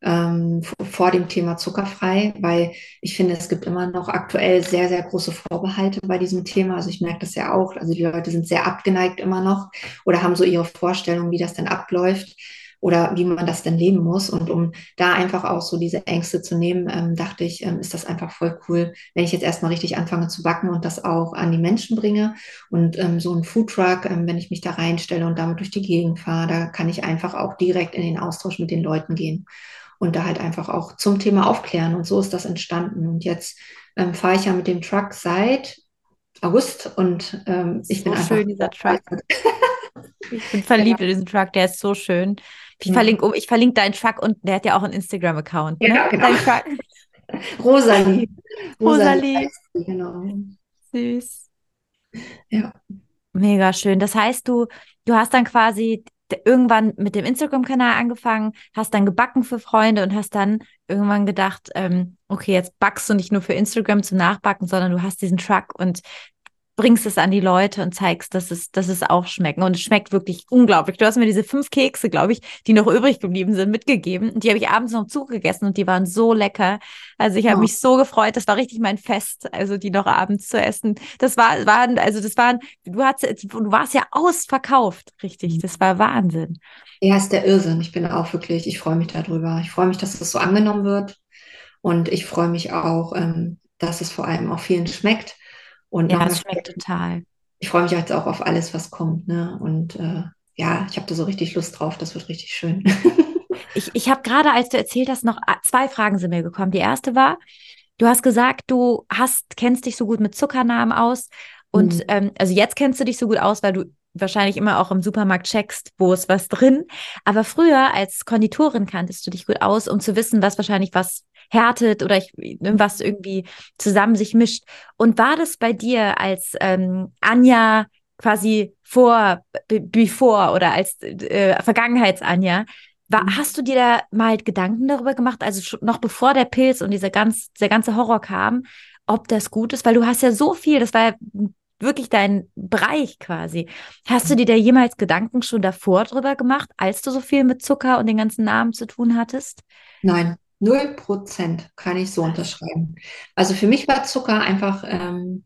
[SPEAKER 2] ähm, vor dem Thema zuckerfrei, weil ich finde, es gibt immer noch aktuell sehr, sehr große Vorbehalte bei diesem Thema. Also ich merke das ja auch. Also die Leute sind sehr abgeneigt immer noch oder haben so ihre Vorstellung, wie das denn abläuft oder wie man das denn leben muss. Und um da einfach auch so diese Ängste zu nehmen, ähm, dachte ich, ähm, ist das einfach voll cool, wenn ich jetzt erstmal richtig anfange zu backen und das auch an die Menschen bringe. Und ähm, so ein Foodtruck, ähm, wenn ich mich da reinstelle und damit durch die Gegend fahre, da kann ich einfach auch direkt in den Austausch mit den Leuten gehen und da halt einfach auch zum Thema aufklären. Und so ist das entstanden. Und jetzt ähm, fahre ich ja mit dem Truck seit August und ähm, ich so bin einfach.
[SPEAKER 1] schön, dieser Truck. ich bin verliebt ja. in diesen Truck, der ist so schön. Ich verlinke, oh, ich verlinke deinen Truck und der hat ja auch einen Instagram-Account. Ne? Ja, genau. Dein Truck.
[SPEAKER 2] Rosalie.
[SPEAKER 1] Rosalie. Genau. Süß. Ja. Mega schön. Das heißt, du, du hast dann quasi irgendwann mit dem Instagram-Kanal angefangen, hast dann gebacken für Freunde und hast dann irgendwann gedacht, ähm, okay, jetzt backst du nicht nur für Instagram zum Nachbacken, sondern du hast diesen Truck und bringst es an die Leute und zeigst, dass es, dass es auch schmecken. Und es schmeckt wirklich unglaublich. Du hast mir diese fünf Kekse, glaube ich, die noch übrig geblieben sind, mitgegeben. Und die habe ich abends noch zugegessen und die waren so lecker. Also ich habe oh. mich so gefreut. Das war richtig mein Fest, also die noch abends zu essen. Das war, waren, also das waren, du hast, du warst ja ausverkauft, richtig. Das war Wahnsinn.
[SPEAKER 2] Ja, ist der Irrsinn. Ich bin auch wirklich, ich freue mich darüber. Ich freue mich, dass das so angenommen wird. Und ich freue mich auch, ähm, dass es vor allem auch vielen schmeckt. Und
[SPEAKER 1] ja, es schmeckt total.
[SPEAKER 2] Ich freue mich jetzt auch auf alles, was kommt. Ne? Und äh, ja, ich habe da so richtig Lust drauf. Das wird richtig schön.
[SPEAKER 1] ich ich habe gerade, als du erzählt hast, noch ah, zwei Fragen sind mir gekommen. Die erste war, du hast gesagt, du hast, kennst dich so gut mit Zuckernamen aus. Und mhm. ähm, also jetzt kennst du dich so gut aus, weil du wahrscheinlich immer auch im Supermarkt checkst, wo ist was drin. Aber früher als Konditorin kanntest du dich gut aus, um zu wissen, was wahrscheinlich was härtet oder ich, was irgendwie zusammen sich mischt. Und war das bei dir als ähm, Anja quasi vor, bevor oder als äh, Vergangenheits-Anja, war, mhm. hast du dir da mal Gedanken darüber gemacht, also noch bevor der Pilz und dieser, ganz, dieser ganze Horror kam, ob das gut ist? Weil du hast ja so viel, das war ja wirklich dein Bereich quasi. Hast du dir da jemals Gedanken schon davor drüber gemacht, als du so viel mit Zucker und den ganzen Namen zu tun hattest?
[SPEAKER 2] Nein, Null Prozent kann ich so unterschreiben. Also für mich war Zucker einfach ähm,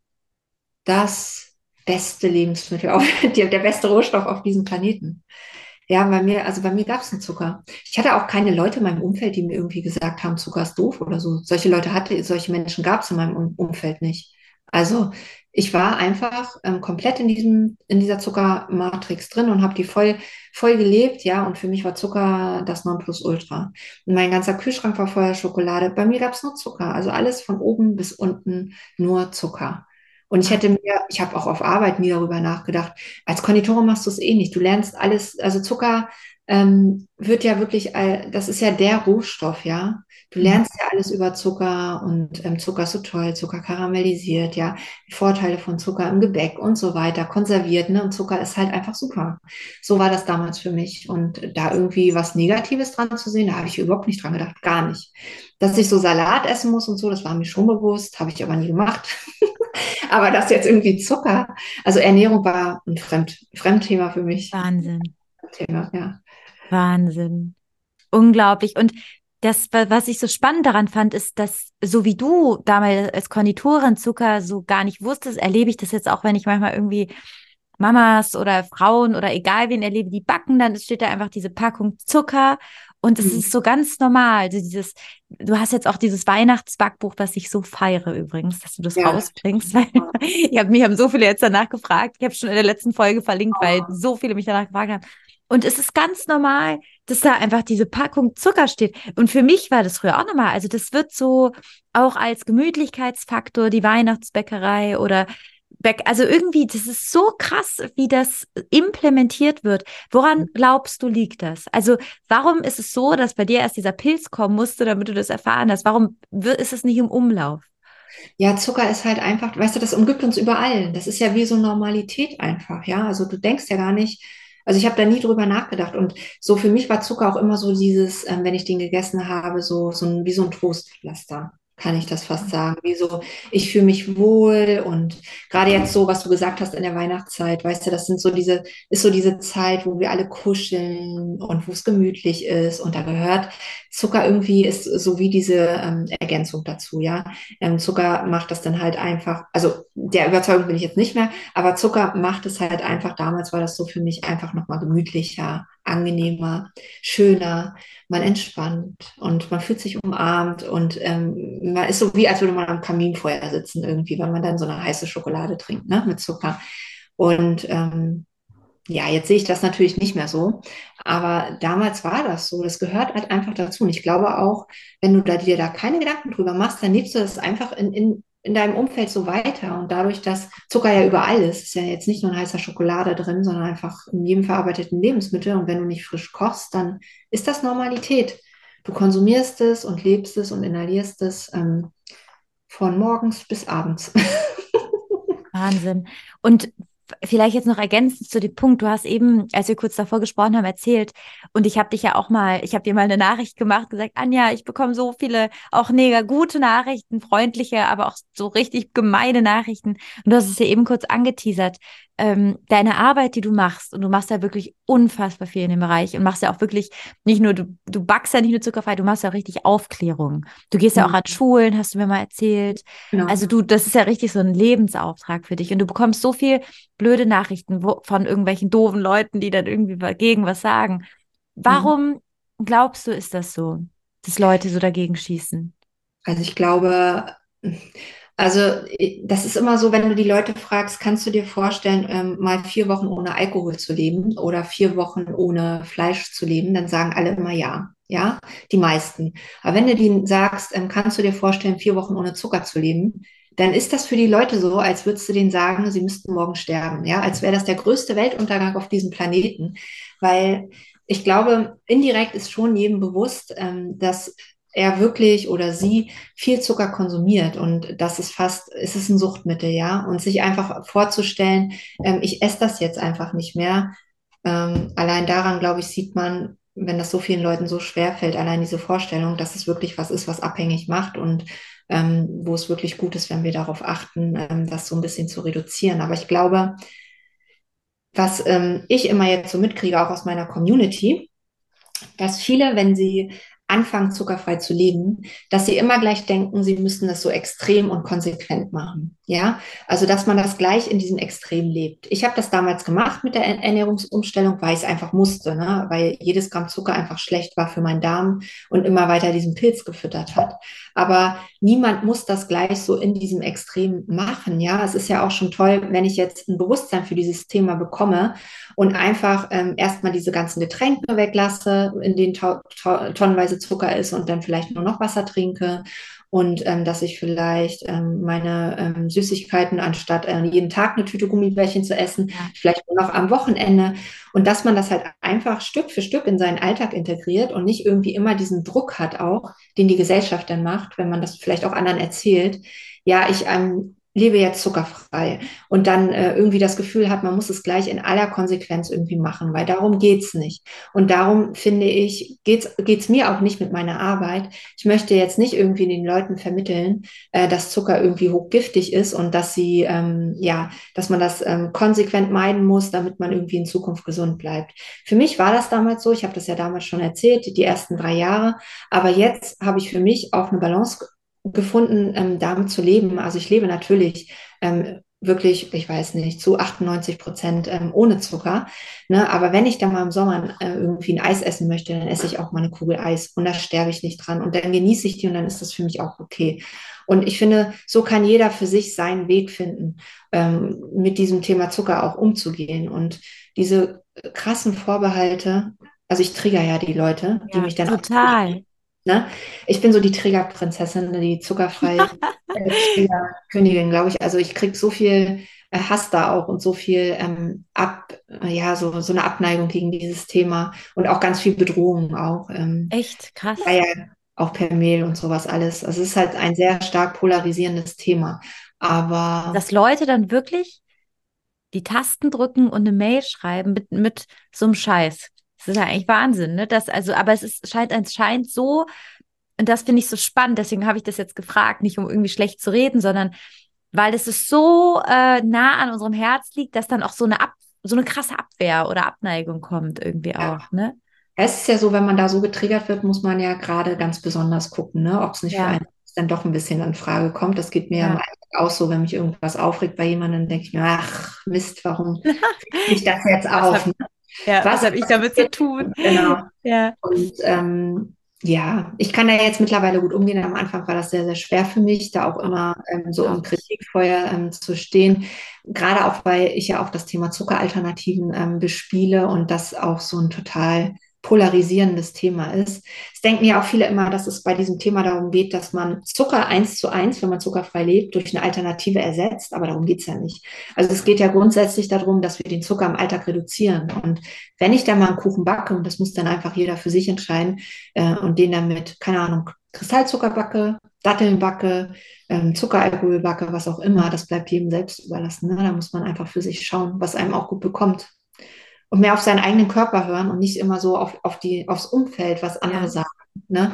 [SPEAKER 2] das beste Lebensmittel, auf, der beste Rohstoff auf diesem Planeten. Ja, bei mir, also bei mir gab es einen Zucker. Ich hatte auch keine Leute in meinem Umfeld, die mir irgendwie gesagt haben, Zucker ist doof oder so. Solche Leute hatte, solche Menschen gab es in meinem Umfeld nicht. Also ich war einfach ähm, komplett in diesem, in dieser Zuckermatrix drin und habe die voll, voll gelebt, ja. Und für mich war Zucker das Nonplusultra. Und mein ganzer Kühlschrank war voller Schokolade. Bei mir gab es nur Zucker. Also alles von oben bis unten nur Zucker. Und ich hätte mir, ich habe auch auf Arbeit nie darüber nachgedacht. Als Konditorin machst du es eh nicht. Du lernst alles, also Zucker ähm, wird ja wirklich, das ist ja der Rohstoff, ja. Du mhm. lernst ja alles über Zucker und ähm, Zucker ist so toll, Zucker karamellisiert, ja, die Vorteile von Zucker im Gebäck und so weiter, konserviert, ne? Und Zucker ist halt einfach super. So war das damals für mich. Und da irgendwie was Negatives dran zu sehen, da habe ich überhaupt nicht dran gedacht, gar nicht. Dass ich so Salat essen muss und so, das war mir schon bewusst, habe ich aber nie gemacht. aber das jetzt irgendwie Zucker, also Ernährung war ein Fremd, Fremdthema für mich.
[SPEAKER 1] Wahnsinn. Thema, ja. Wahnsinn. Unglaublich. Und das, was ich so spannend daran fand, ist, dass so wie du damals als Konditorin Zucker so gar nicht wusstest, erlebe ich das jetzt auch, wenn ich manchmal irgendwie Mamas oder Frauen oder egal wen erlebe, die backen, dann steht da einfach diese Packung Zucker und es mhm. ist so ganz normal. Also dieses, du hast jetzt auch dieses Weihnachtsbackbuch, was ich so feiere übrigens, dass du das ja. rausbringst, weil ich hab, mich haben so viele jetzt danach gefragt. Ich habe schon in der letzten Folge verlinkt, oh. weil so viele mich danach gefragt haben. Und es ist ganz normal, dass da einfach diese Packung Zucker steht. Und für mich war das früher auch normal. Also das wird so auch als Gemütlichkeitsfaktor, die Weihnachtsbäckerei oder Bäck also irgendwie, das ist so krass, wie das implementiert wird. Woran glaubst du, liegt das? Also warum ist es so, dass bei dir erst dieser Pilz kommen musste, damit du das erfahren hast? Warum ist es nicht im Umlauf?
[SPEAKER 2] Ja, Zucker ist halt einfach, weißt du, das umgibt uns überall. Das ist ja wie so Normalität einfach, ja. Also du denkst ja gar nicht, also ich habe da nie drüber nachgedacht. Und so für mich war Zucker auch immer so dieses, ähm, wenn ich den gegessen habe, so, so ein, wie so ein Trostpflaster kann ich das fast sagen. Wie so, ich fühle mich wohl und gerade jetzt so, was du gesagt hast in der Weihnachtszeit, weißt du, das sind so diese, ist so diese Zeit, wo wir alle kuscheln und wo es gemütlich ist und da gehört Zucker irgendwie ist so wie diese ähm, Ergänzung dazu, ja. Ähm, Zucker macht das dann halt einfach, also der Überzeugung bin ich jetzt nicht mehr, aber Zucker macht es halt einfach, damals war das so für mich einfach nochmal gemütlicher, angenehmer, schöner, man entspannt und man fühlt sich umarmt und ähm, man ist so wie, als würde man am Kaminfeuer sitzen irgendwie, wenn man dann so eine heiße Schokolade trinkt, ne, mit Zucker. Und ähm, ja, jetzt sehe ich das natürlich nicht mehr so, aber damals war das so. Das gehört halt einfach dazu. Und ich glaube auch, wenn du da, dir da keine Gedanken drüber machst, dann lebst du das einfach in, in, in deinem Umfeld so weiter. Und dadurch, dass Zucker ja überall ist, ist ja jetzt nicht nur ein heißer Schokolade drin, sondern einfach in jedem verarbeiteten Lebensmittel. Und wenn du nicht frisch kochst, dann ist das Normalität. Du konsumierst es und lebst es und inhalierst es ähm, von morgens bis abends.
[SPEAKER 1] Wahnsinn. Und vielleicht jetzt noch ergänzend zu dem Punkt, du hast eben, als wir kurz davor gesprochen haben, erzählt und ich habe dich ja auch mal, ich habe dir mal eine Nachricht gemacht, gesagt, Anja, ich bekomme so viele auch mega gute Nachrichten, freundliche, aber auch so richtig gemeine Nachrichten und du hast es ja eben kurz angeteasert, ähm, deine Arbeit, die du machst, und du machst ja wirklich unfassbar viel in dem Bereich und machst ja auch wirklich nicht nur, du, du backst ja nicht nur zuckerfrei, du machst ja auch richtig Aufklärung. Du gehst ja auch mhm. an Schulen, hast du mir mal erzählt. Genau. Also du, das ist ja richtig so ein Lebensauftrag für dich und du bekommst so viel blöde Nachrichten wo, von irgendwelchen doofen Leuten, die dann irgendwie dagegen was sagen. Warum mhm. glaubst du, ist das so, dass Leute so dagegen schießen?
[SPEAKER 2] Also ich glaube, also das ist immer so, wenn du die Leute fragst, kannst du dir vorstellen, ähm, mal vier Wochen ohne Alkohol zu leben oder vier Wochen ohne Fleisch zu leben, dann sagen alle immer ja. Ja, die meisten. Aber wenn du denen sagst, ähm, kannst du dir vorstellen, vier Wochen ohne Zucker zu leben, dann ist das für die Leute so, als würdest du denen sagen, sie müssten morgen sterben. Ja, als wäre das der größte Weltuntergang auf diesem Planeten. Weil ich glaube, indirekt ist schon jedem bewusst, ähm, dass er wirklich oder sie viel Zucker konsumiert und das ist fast, ist es ein Suchtmittel, ja. Und sich einfach vorzustellen, ähm, ich esse das jetzt einfach nicht mehr. Ähm, allein daran, glaube ich, sieht man, wenn das so vielen Leuten so schwer fällt, allein diese Vorstellung, dass es wirklich was ist, was abhängig macht und ähm, wo es wirklich gut ist, wenn wir darauf achten, ähm, das so ein bisschen zu reduzieren. Aber ich glaube, was ähm, ich immer jetzt so mitkriege, auch aus meiner Community, dass viele, wenn sie anfangen, zuckerfrei zu leben, dass sie immer gleich denken, sie müssen das so extrem und konsequent machen. Ja, also dass man das gleich in diesem Extrem lebt. Ich habe das damals gemacht mit der Ernährungsumstellung, weil ich es einfach musste, ne? weil jedes Gramm Zucker einfach schlecht war für meinen Darm und immer weiter diesen Pilz gefüttert hat. Aber niemand muss das gleich so in diesem Extrem machen. Ja, es ist ja auch schon toll, wenn ich jetzt ein Bewusstsein für dieses Thema bekomme und einfach ähm, erstmal diese ganzen Getränke weglasse, in denen tonnenweise Zucker ist und dann vielleicht nur noch Wasser trinke und ähm, dass ich vielleicht ähm, meine ähm, Süßigkeiten anstatt äh, jeden Tag eine Tüte Gummibärchen zu essen, vielleicht nur noch am Wochenende und dass man das halt einfach Stück für Stück in seinen Alltag integriert und nicht irgendwie immer diesen Druck hat auch, den die Gesellschaft dann macht, wenn man das vielleicht auch anderen erzählt. Ja, ich ähm, lebe jetzt zuckerfrei und dann äh, irgendwie das Gefühl hat, man muss es gleich in aller Konsequenz irgendwie machen, weil darum geht's nicht. Und darum finde ich, geht's geht's mir auch nicht mit meiner Arbeit. Ich möchte jetzt nicht irgendwie den Leuten vermitteln, äh, dass Zucker irgendwie hochgiftig ist und dass sie, ähm, ja, dass man das ähm, konsequent meiden muss, damit man irgendwie in Zukunft gesund bleibt. Für mich war das damals so, ich habe das ja damals schon erzählt, die ersten drei Jahre, aber jetzt habe ich für mich auch eine Balance gefunden, ähm, damit zu leben. Also ich lebe natürlich ähm, wirklich, ich weiß nicht, zu 98 Prozent ähm, ohne Zucker. Ne? Aber wenn ich dann mal im Sommer äh, irgendwie ein Eis essen möchte, dann esse ich auch mal eine Kugel Eis und da sterbe ich nicht dran. Und dann genieße ich die und dann ist das für mich auch okay. Und ich finde, so kann jeder für sich seinen Weg finden, ähm, mit diesem Thema Zucker auch umzugehen. Und diese krassen Vorbehalte, also ich trigger ja die Leute, die
[SPEAKER 1] ja,
[SPEAKER 2] mich dann
[SPEAKER 1] total.
[SPEAKER 2] Ne? Ich bin so die Trägerprinzessin, die zuckerfreie äh, Königin, glaube ich. Also ich kriege so viel äh, Hass da auch und so viel ähm, ab, ja, so, so eine Abneigung gegen dieses Thema und auch ganz viel Bedrohung auch. Ähm,
[SPEAKER 1] Echt krass.
[SPEAKER 2] Ja, ja, auch per Mail und sowas alles. Also es ist halt ein sehr stark polarisierendes Thema. Aber.
[SPEAKER 1] Dass Leute dann wirklich die Tasten drücken und eine Mail schreiben mit, mit so einem Scheiß. Das ist ja eigentlich Wahnsinn, ne? Das, also, aber es ist, scheint, es scheint so, und das finde ich so spannend, deswegen habe ich das jetzt gefragt, nicht um irgendwie schlecht zu reden, sondern weil es ist so äh, nah an unserem Herz liegt, dass dann auch so eine Ab so eine krasse Abwehr oder Abneigung kommt irgendwie ja. auch, ne?
[SPEAKER 2] Es ist ja so, wenn man da so getriggert wird, muss man ja gerade ganz besonders gucken, ne? ob es nicht ja. für einen dann doch ein bisschen in Frage kommt. Das geht mir ja. auch so, wenn mich irgendwas aufregt bei jemandem, denke ich mir, ach Mist, warum ich das jetzt auf? Ne?
[SPEAKER 1] Ja, was, was habe ich damit zu tun?
[SPEAKER 2] Genau. Ja. Und ähm, ja, ich kann da jetzt mittlerweile gut umgehen. Am Anfang war das sehr, sehr schwer für mich, da auch immer ähm, so im Kritikfeuer ähm, zu stehen. Gerade auch, weil ich ja auch das Thema Zuckeralternativen ähm, bespiele und das auch so ein total polarisierendes Thema ist. Es denken ja auch viele immer, dass es bei diesem Thema darum geht, dass man Zucker eins zu eins, wenn man zuckerfrei lebt, durch eine Alternative ersetzt. Aber darum geht's ja nicht. Also es geht ja grundsätzlich darum, dass wir den Zucker im Alltag reduzieren. Und wenn ich da mal einen Kuchen backe, und das muss dann einfach jeder für sich entscheiden, äh, und den dann mit, keine Ahnung, Kristallzucker backe, Datteln backe, ähm, Zuckeralkohol backe, was auch immer, das bleibt jedem selbst überlassen. Ne? Da muss man einfach für sich schauen, was einem auch gut bekommt. Und mehr auf seinen eigenen Körper hören und nicht immer so auf, auf die, aufs Umfeld, was andere ja. sagen. Ne?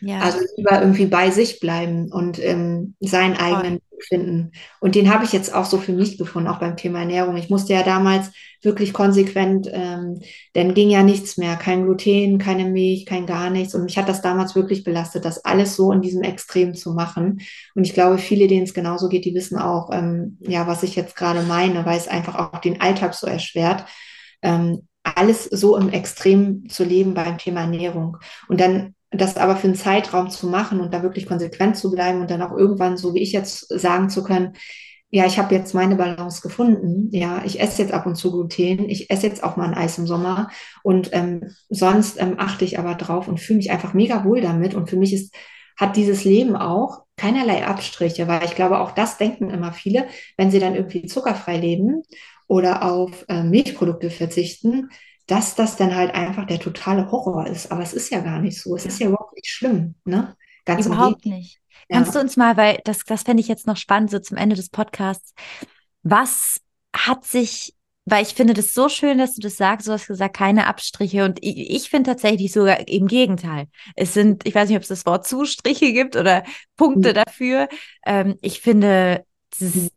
[SPEAKER 2] Ja. Also lieber irgendwie bei sich bleiben und ähm, seinen eigenen Weg finden. Und den habe ich jetzt auch so für mich gefunden, auch beim Thema Ernährung. Ich musste ja damals wirklich konsequent, ähm, denn ging ja nichts mehr. Kein Gluten, keine Milch, kein gar nichts. Und mich hat das damals wirklich belastet, das alles so in diesem Extrem zu machen. Und ich glaube, viele, denen es genauso geht, die wissen auch, ähm, ja, was ich jetzt gerade meine, weil es einfach auch den Alltag so erschwert. Ähm, alles so im Extrem zu leben beim Thema Ernährung. Und dann das aber für einen Zeitraum zu machen und da wirklich konsequent zu bleiben und dann auch irgendwann, so wie ich jetzt, sagen zu können, ja, ich habe jetzt meine Balance gefunden. Ja, ich esse jetzt ab und zu Gluten. Ich esse jetzt auch mal ein Eis im Sommer. Und ähm, sonst ähm, achte ich aber drauf und fühle mich einfach mega wohl damit. Und für mich ist, hat dieses Leben auch keinerlei Abstriche, weil ich glaube, auch das denken immer viele, wenn sie dann irgendwie zuckerfrei leben oder auf äh, Milchprodukte verzichten, dass das dann halt einfach der totale Horror ist. Aber es ist ja gar nicht so. Es ist ja überhaupt nicht schlimm, ne?
[SPEAKER 1] Ganz überhaupt nicht. Ja. Kannst du uns mal, weil das, das fände ich jetzt noch spannend, so zum Ende des Podcasts. Was hat sich, weil ich finde das so schön, dass du das sagst, du hast gesagt, keine Abstriche. Und ich, ich finde tatsächlich sogar im Gegenteil. Es sind, ich weiß nicht, ob es das Wort Zustriche gibt oder Punkte mhm. dafür. Ähm, ich finde, mhm.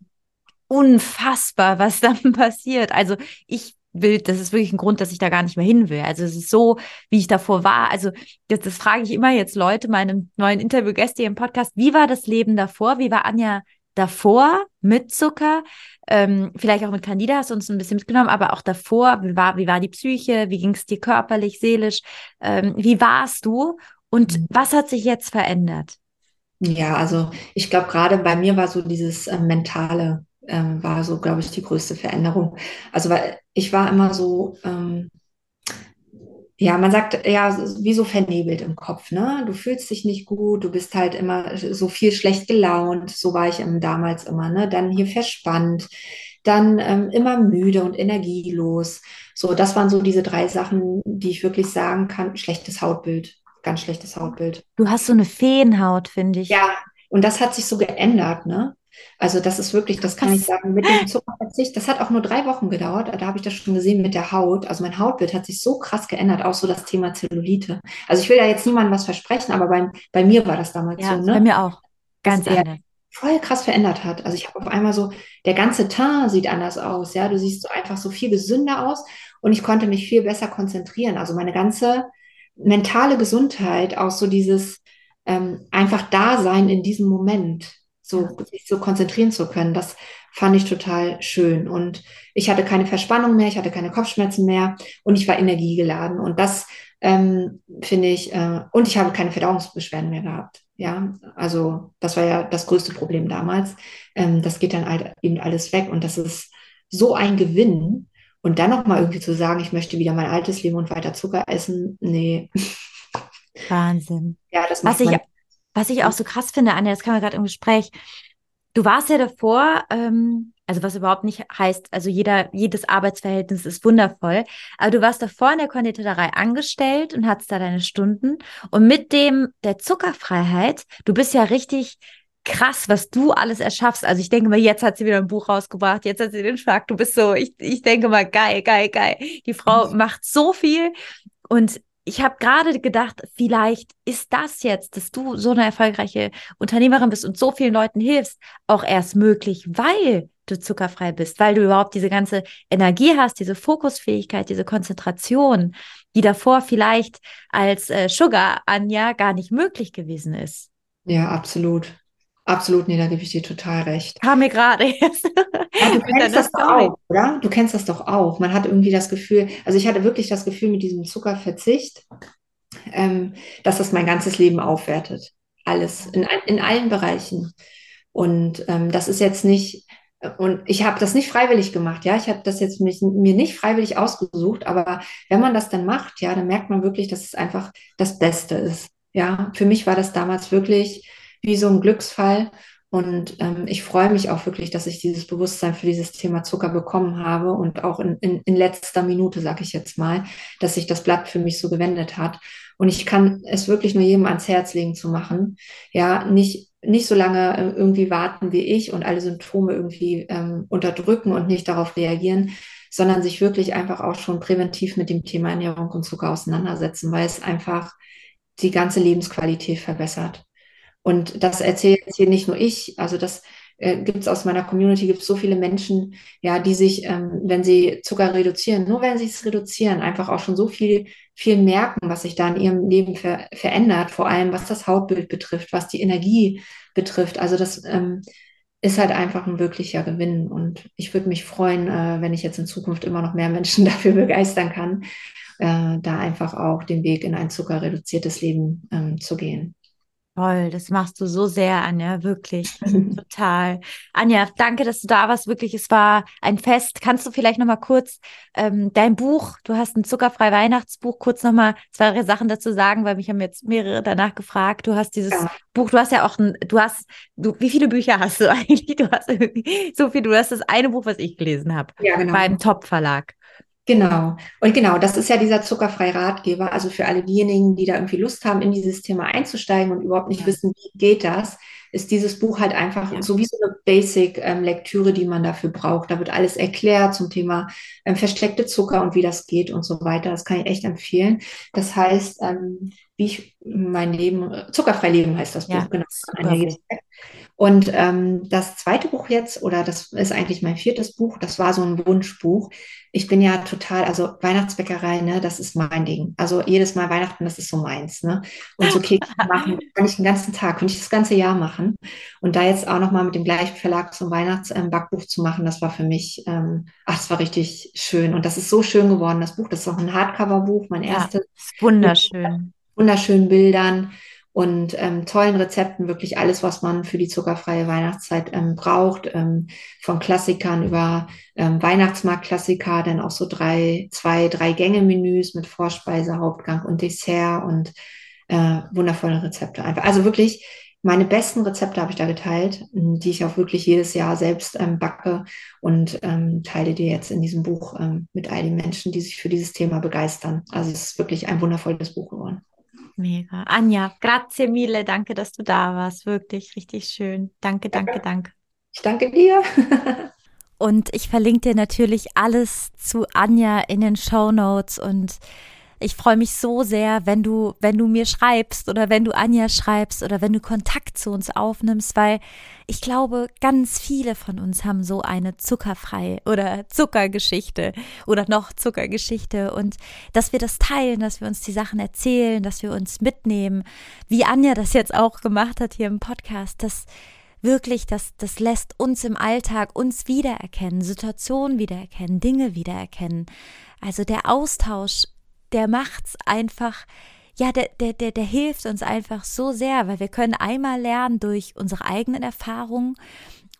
[SPEAKER 1] Unfassbar, was dann passiert. Also ich will, das ist wirklich ein Grund, dass ich da gar nicht mehr hin will. Also es ist so, wie ich davor war. Also das, das frage ich immer jetzt Leute, meine neuen Interviewgäste im Podcast, wie war das Leben davor? Wie war Anja davor mit Zucker? Ähm, vielleicht auch mit Candida hast du uns ein bisschen mitgenommen, aber auch davor, wie war, wie war die Psyche? Wie ging es dir körperlich, seelisch? Ähm, wie warst du? Und mhm. was hat sich jetzt verändert?
[SPEAKER 2] Ja, also ich glaube, gerade bei mir war so dieses äh, mentale ähm, war so, glaube ich, die größte Veränderung. Also, weil ich war immer so, ähm, ja, man sagt ja, wie so vernebelt im Kopf, ne? Du fühlst dich nicht gut, du bist halt immer so viel schlecht gelaunt, so war ich damals immer, ne? Dann hier verspannt, dann ähm, immer müde und energielos. So, das waren so diese drei Sachen, die ich wirklich sagen kann. Schlechtes Hautbild, ganz schlechtes Hautbild.
[SPEAKER 1] Du hast so eine Feenhaut, finde ich.
[SPEAKER 2] Ja, und das hat sich so geändert, ne? Also das ist wirklich, das kann ich sagen, mit dem Zuckerverzicht, das hat auch nur drei Wochen gedauert. Da habe ich das schon gesehen mit der Haut. Also mein Hautbild hat sich so krass geändert, auch so das Thema Zellulite. Also ich will da jetzt niemandem was versprechen, aber bei, bei mir war das damals ja, so. Ne?
[SPEAKER 1] Bei mir auch. Ganz anders.
[SPEAKER 2] Voll krass verändert hat. Also ich habe auf einmal so, der ganze Teint sieht anders aus. Ja, du siehst so einfach so viel gesünder aus und ich konnte mich viel besser konzentrieren. Also meine ganze mentale Gesundheit, auch so dieses ähm, einfach Dasein in diesem Moment so sich so konzentrieren zu können. Das fand ich total schön. Und ich hatte keine Verspannung mehr, ich hatte keine Kopfschmerzen mehr und ich war energiegeladen. Und das ähm, finde ich, äh, und ich habe keine Verdauungsbeschwerden mehr gehabt. Ja, also das war ja das größte Problem damals. Ähm, das geht dann halt eben alles weg und das ist so ein Gewinn. Und dann nochmal irgendwie zu sagen, ich möchte wieder mein altes Leben und weiter Zucker essen, nee.
[SPEAKER 1] Wahnsinn. Ja, das macht Was ich was ich auch so krass finde, Anja, das kam wir gerade im Gespräch. Du warst ja davor, ähm, also was überhaupt nicht heißt, also jeder, jedes Arbeitsverhältnis ist wundervoll, aber du warst davor in der Konditorei angestellt und hattest da deine Stunden. Und mit dem der Zuckerfreiheit, du bist ja richtig krass, was du alles erschaffst. Also ich denke mal, jetzt hat sie wieder ein Buch rausgebracht, jetzt hat sie den Schlag. Du bist so, ich, ich denke mal, geil, geil, geil. Die Frau mhm. macht so viel und ich habe gerade gedacht, vielleicht ist das jetzt, dass du so eine erfolgreiche Unternehmerin bist und so vielen Leuten hilfst, auch erst möglich, weil du zuckerfrei bist, weil du überhaupt diese ganze Energie hast, diese Fokusfähigkeit, diese Konzentration, die davor vielleicht als äh, Sugar Anja gar nicht möglich gewesen ist.
[SPEAKER 2] Ja, absolut. Absolut, nee, da gebe ich dir total recht.
[SPEAKER 1] Kam mir gerade
[SPEAKER 2] erst. Ja, du kennst das doch auch, oder? Du kennst das doch auch. Man hat irgendwie das Gefühl, also ich hatte wirklich das Gefühl mit diesem Zuckerverzicht, ähm, dass das mein ganzes Leben aufwertet. Alles, in, in allen Bereichen. Und ähm, das ist jetzt nicht, und ich habe das nicht freiwillig gemacht, ja. Ich habe das jetzt mich, mir nicht freiwillig ausgesucht, aber wenn man das dann macht, ja, dann merkt man wirklich, dass es einfach das Beste ist. Ja, für mich war das damals wirklich wie so ein Glücksfall. Und ähm, ich freue mich auch wirklich, dass ich dieses Bewusstsein für dieses Thema Zucker bekommen habe und auch in, in, in letzter Minute, sage ich jetzt mal, dass sich das Blatt für mich so gewendet hat. Und ich kann es wirklich nur jedem ans Herz legen zu machen. Ja, nicht, nicht so lange äh, irgendwie warten wie ich und alle Symptome irgendwie ähm, unterdrücken und nicht darauf reagieren, sondern sich wirklich einfach auch schon präventiv mit dem Thema Ernährung und Zucker auseinandersetzen, weil es einfach die ganze Lebensqualität verbessert. Und das erzähle jetzt hier nicht nur ich, also das äh, gibt es aus meiner Community, gibt es so viele Menschen, ja, die sich, ähm, wenn sie Zucker reduzieren, nur wenn sie es reduzieren, einfach auch schon so viel, viel merken, was sich da in ihrem Leben ver verändert, vor allem was das Hautbild betrifft, was die Energie betrifft. Also das ähm, ist halt einfach ein wirklicher Gewinn. Und ich würde mich freuen, äh, wenn ich jetzt in Zukunft immer noch mehr Menschen dafür begeistern kann, äh, da einfach auch den Weg in ein zuckerreduziertes Leben ähm, zu gehen.
[SPEAKER 1] Toll, das machst du so sehr, Anja, wirklich. Total. Anja, danke, dass du da warst. Wirklich, es war ein Fest. Kannst du vielleicht nochmal kurz ähm, dein Buch, du hast ein zuckerfrei Weihnachtsbuch, kurz nochmal zwei Sachen dazu sagen, weil mich haben jetzt mehrere danach gefragt. Du hast dieses ja. Buch, du hast ja auch ein, du hast, du, wie viele Bücher hast du eigentlich? Du hast so viel, du hast das eine Buch, was ich gelesen habe. Ja, genau. Beim Top Verlag.
[SPEAKER 2] Genau. Und genau, das ist ja dieser zuckerfreie Ratgeber. Also für alle diejenigen, die da irgendwie Lust haben, in dieses Thema einzusteigen und überhaupt nicht ja. wissen, wie geht das, ist dieses Buch halt einfach ja. so wie so eine Basic-Lektüre, ähm, die man dafür braucht. Da wird alles erklärt zum Thema ähm, versteckte Zucker und wie das geht und so weiter. Das kann ich echt empfehlen. Das heißt, ähm, wie ich mein Leben, zuckerfrei leben heißt das ja, Buch, genau. Und ähm, das zweite Buch jetzt, oder das ist eigentlich mein viertes Buch, das war so ein Wunschbuch. Ich bin ja total, also Weihnachtsbäckerei, ne, das ist mein Ding. Also jedes Mal Weihnachten, das ist so meins, ne? Und so Kekse machen, kann ich den ganzen Tag, kann ich das ganze Jahr machen. Und da jetzt auch nochmal mit dem gleichen Verlag zum Weihnachtsbackbuch ähm, zu machen, das war für mich, ähm, ach, das war richtig schön. Und das ist so schön geworden, das Buch. Das ist auch ein Hardcover-Buch, mein ja, erstes.
[SPEAKER 1] Wunderschön.
[SPEAKER 2] wunderschönen Bildern und ähm, tollen Rezepten, wirklich alles, was man für die zuckerfreie Weihnachtszeit ähm, braucht, ähm, von Klassikern über ähm, Weihnachtsmarktklassiker, dann auch so drei, zwei, drei Gänge-Menüs mit Vorspeise, Hauptgang und Dessert und äh, wundervolle Rezepte einfach. Also wirklich meine besten Rezepte habe ich da geteilt, die ich auch wirklich jedes Jahr selbst ähm, backe und ähm, teile dir jetzt in diesem Buch ähm, mit all den Menschen, die sich für dieses Thema begeistern. Also es ist wirklich ein wundervolles Buch geworden.
[SPEAKER 1] Mega. Anja, grazie mille. Danke, dass du da warst. Wirklich richtig schön. Danke, danke, danke.
[SPEAKER 2] Ich danke dir.
[SPEAKER 1] und ich verlinke dir natürlich alles zu Anja in den Show Notes und ich freue mich so sehr, wenn du, wenn du mir schreibst oder wenn du Anja schreibst oder wenn du Kontakt zu uns aufnimmst, weil ich glaube, ganz viele von uns haben so eine zuckerfreie oder Zuckergeschichte oder noch Zuckergeschichte und dass wir das teilen, dass wir uns die Sachen erzählen, dass wir uns mitnehmen, wie Anja das jetzt auch gemacht hat hier im Podcast, das wirklich, das, das lässt uns im Alltag uns wiedererkennen, Situationen wiedererkennen, Dinge wiedererkennen. Also der Austausch der macht's einfach, ja, der, der, der, der hilft uns einfach so sehr, weil wir können einmal lernen durch unsere eigenen Erfahrungen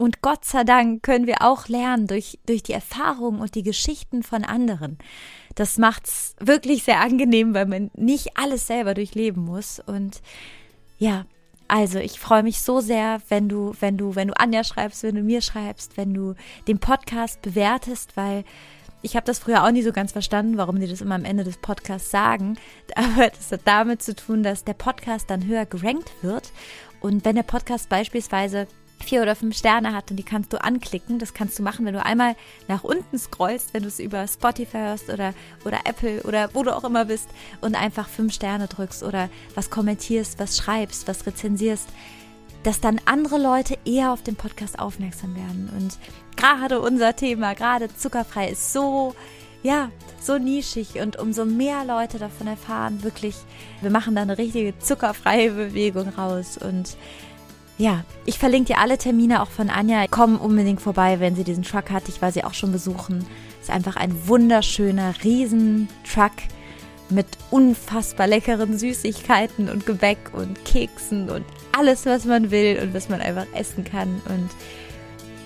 [SPEAKER 1] und Gott sei Dank können wir auch lernen durch, durch die Erfahrungen und die Geschichten von anderen. Das macht's wirklich sehr angenehm, weil man nicht alles selber durchleben muss. Und ja, also ich freue mich so sehr, wenn du, wenn du, wenn du Anja schreibst, wenn du mir schreibst, wenn du den Podcast bewertest, weil ich habe das früher auch nie so ganz verstanden, warum die das immer am Ende des Podcasts sagen. Aber das hat damit zu tun, dass der Podcast dann höher gerankt wird. Und wenn der Podcast beispielsweise vier oder fünf Sterne hat und die kannst du anklicken. Das kannst du machen, wenn du einmal nach unten scrollst, wenn du es über Spotify hörst oder, oder Apple oder wo du auch immer bist und einfach fünf Sterne drückst oder was kommentierst, was schreibst, was rezensierst dass dann andere Leute eher auf den Podcast aufmerksam werden. Und gerade unser Thema, gerade zuckerfrei, ist so, ja, so nischig und umso mehr Leute davon erfahren, wirklich, wir machen da eine richtige zuckerfreie Bewegung raus und ja, ich verlinke dir alle Termine auch von Anja. Komm unbedingt vorbei, wenn sie diesen Truck hat. Ich war sie auch schon besuchen. Ist einfach ein wunderschöner Riesentruck mit unfassbar leckeren Süßigkeiten und Gebäck und Keksen und alles, was man will und was man einfach essen kann. Und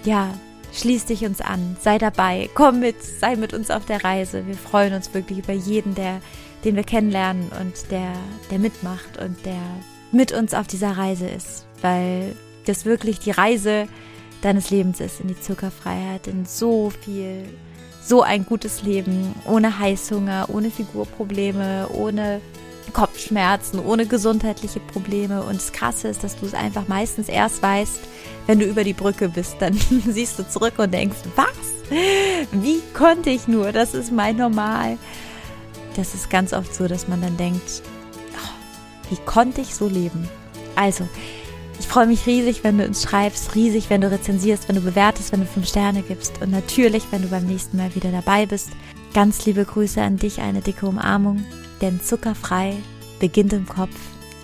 [SPEAKER 1] ja, schließ dich uns an, sei dabei, komm mit, sei mit uns auf der Reise. Wir freuen uns wirklich über jeden, der, den wir kennenlernen und der, der mitmacht und der mit uns auf dieser Reise ist, weil das wirklich die Reise deines Lebens ist in die Zuckerfreiheit, in so viel, so ein gutes Leben, ohne Heißhunger, ohne Figurprobleme, ohne Kopfschmerzen, ohne gesundheitliche Probleme. Und das Krasse ist, dass du es einfach meistens erst weißt, wenn du über die Brücke bist. Dann siehst du zurück und denkst, was? Wie konnte ich nur? Das ist mein Normal. Das ist ganz oft so, dass man dann denkt, oh, wie konnte ich so leben? Also, ich freue mich riesig, wenn du uns schreibst, riesig, wenn du rezensierst, wenn du bewertest, wenn du fünf Sterne gibst und natürlich, wenn du beim nächsten Mal wieder dabei bist. Ganz liebe Grüße an dich, eine dicke Umarmung, denn zuckerfrei beginnt im Kopf.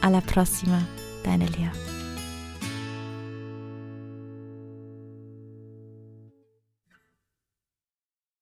[SPEAKER 1] Alla prossima, deine Lea.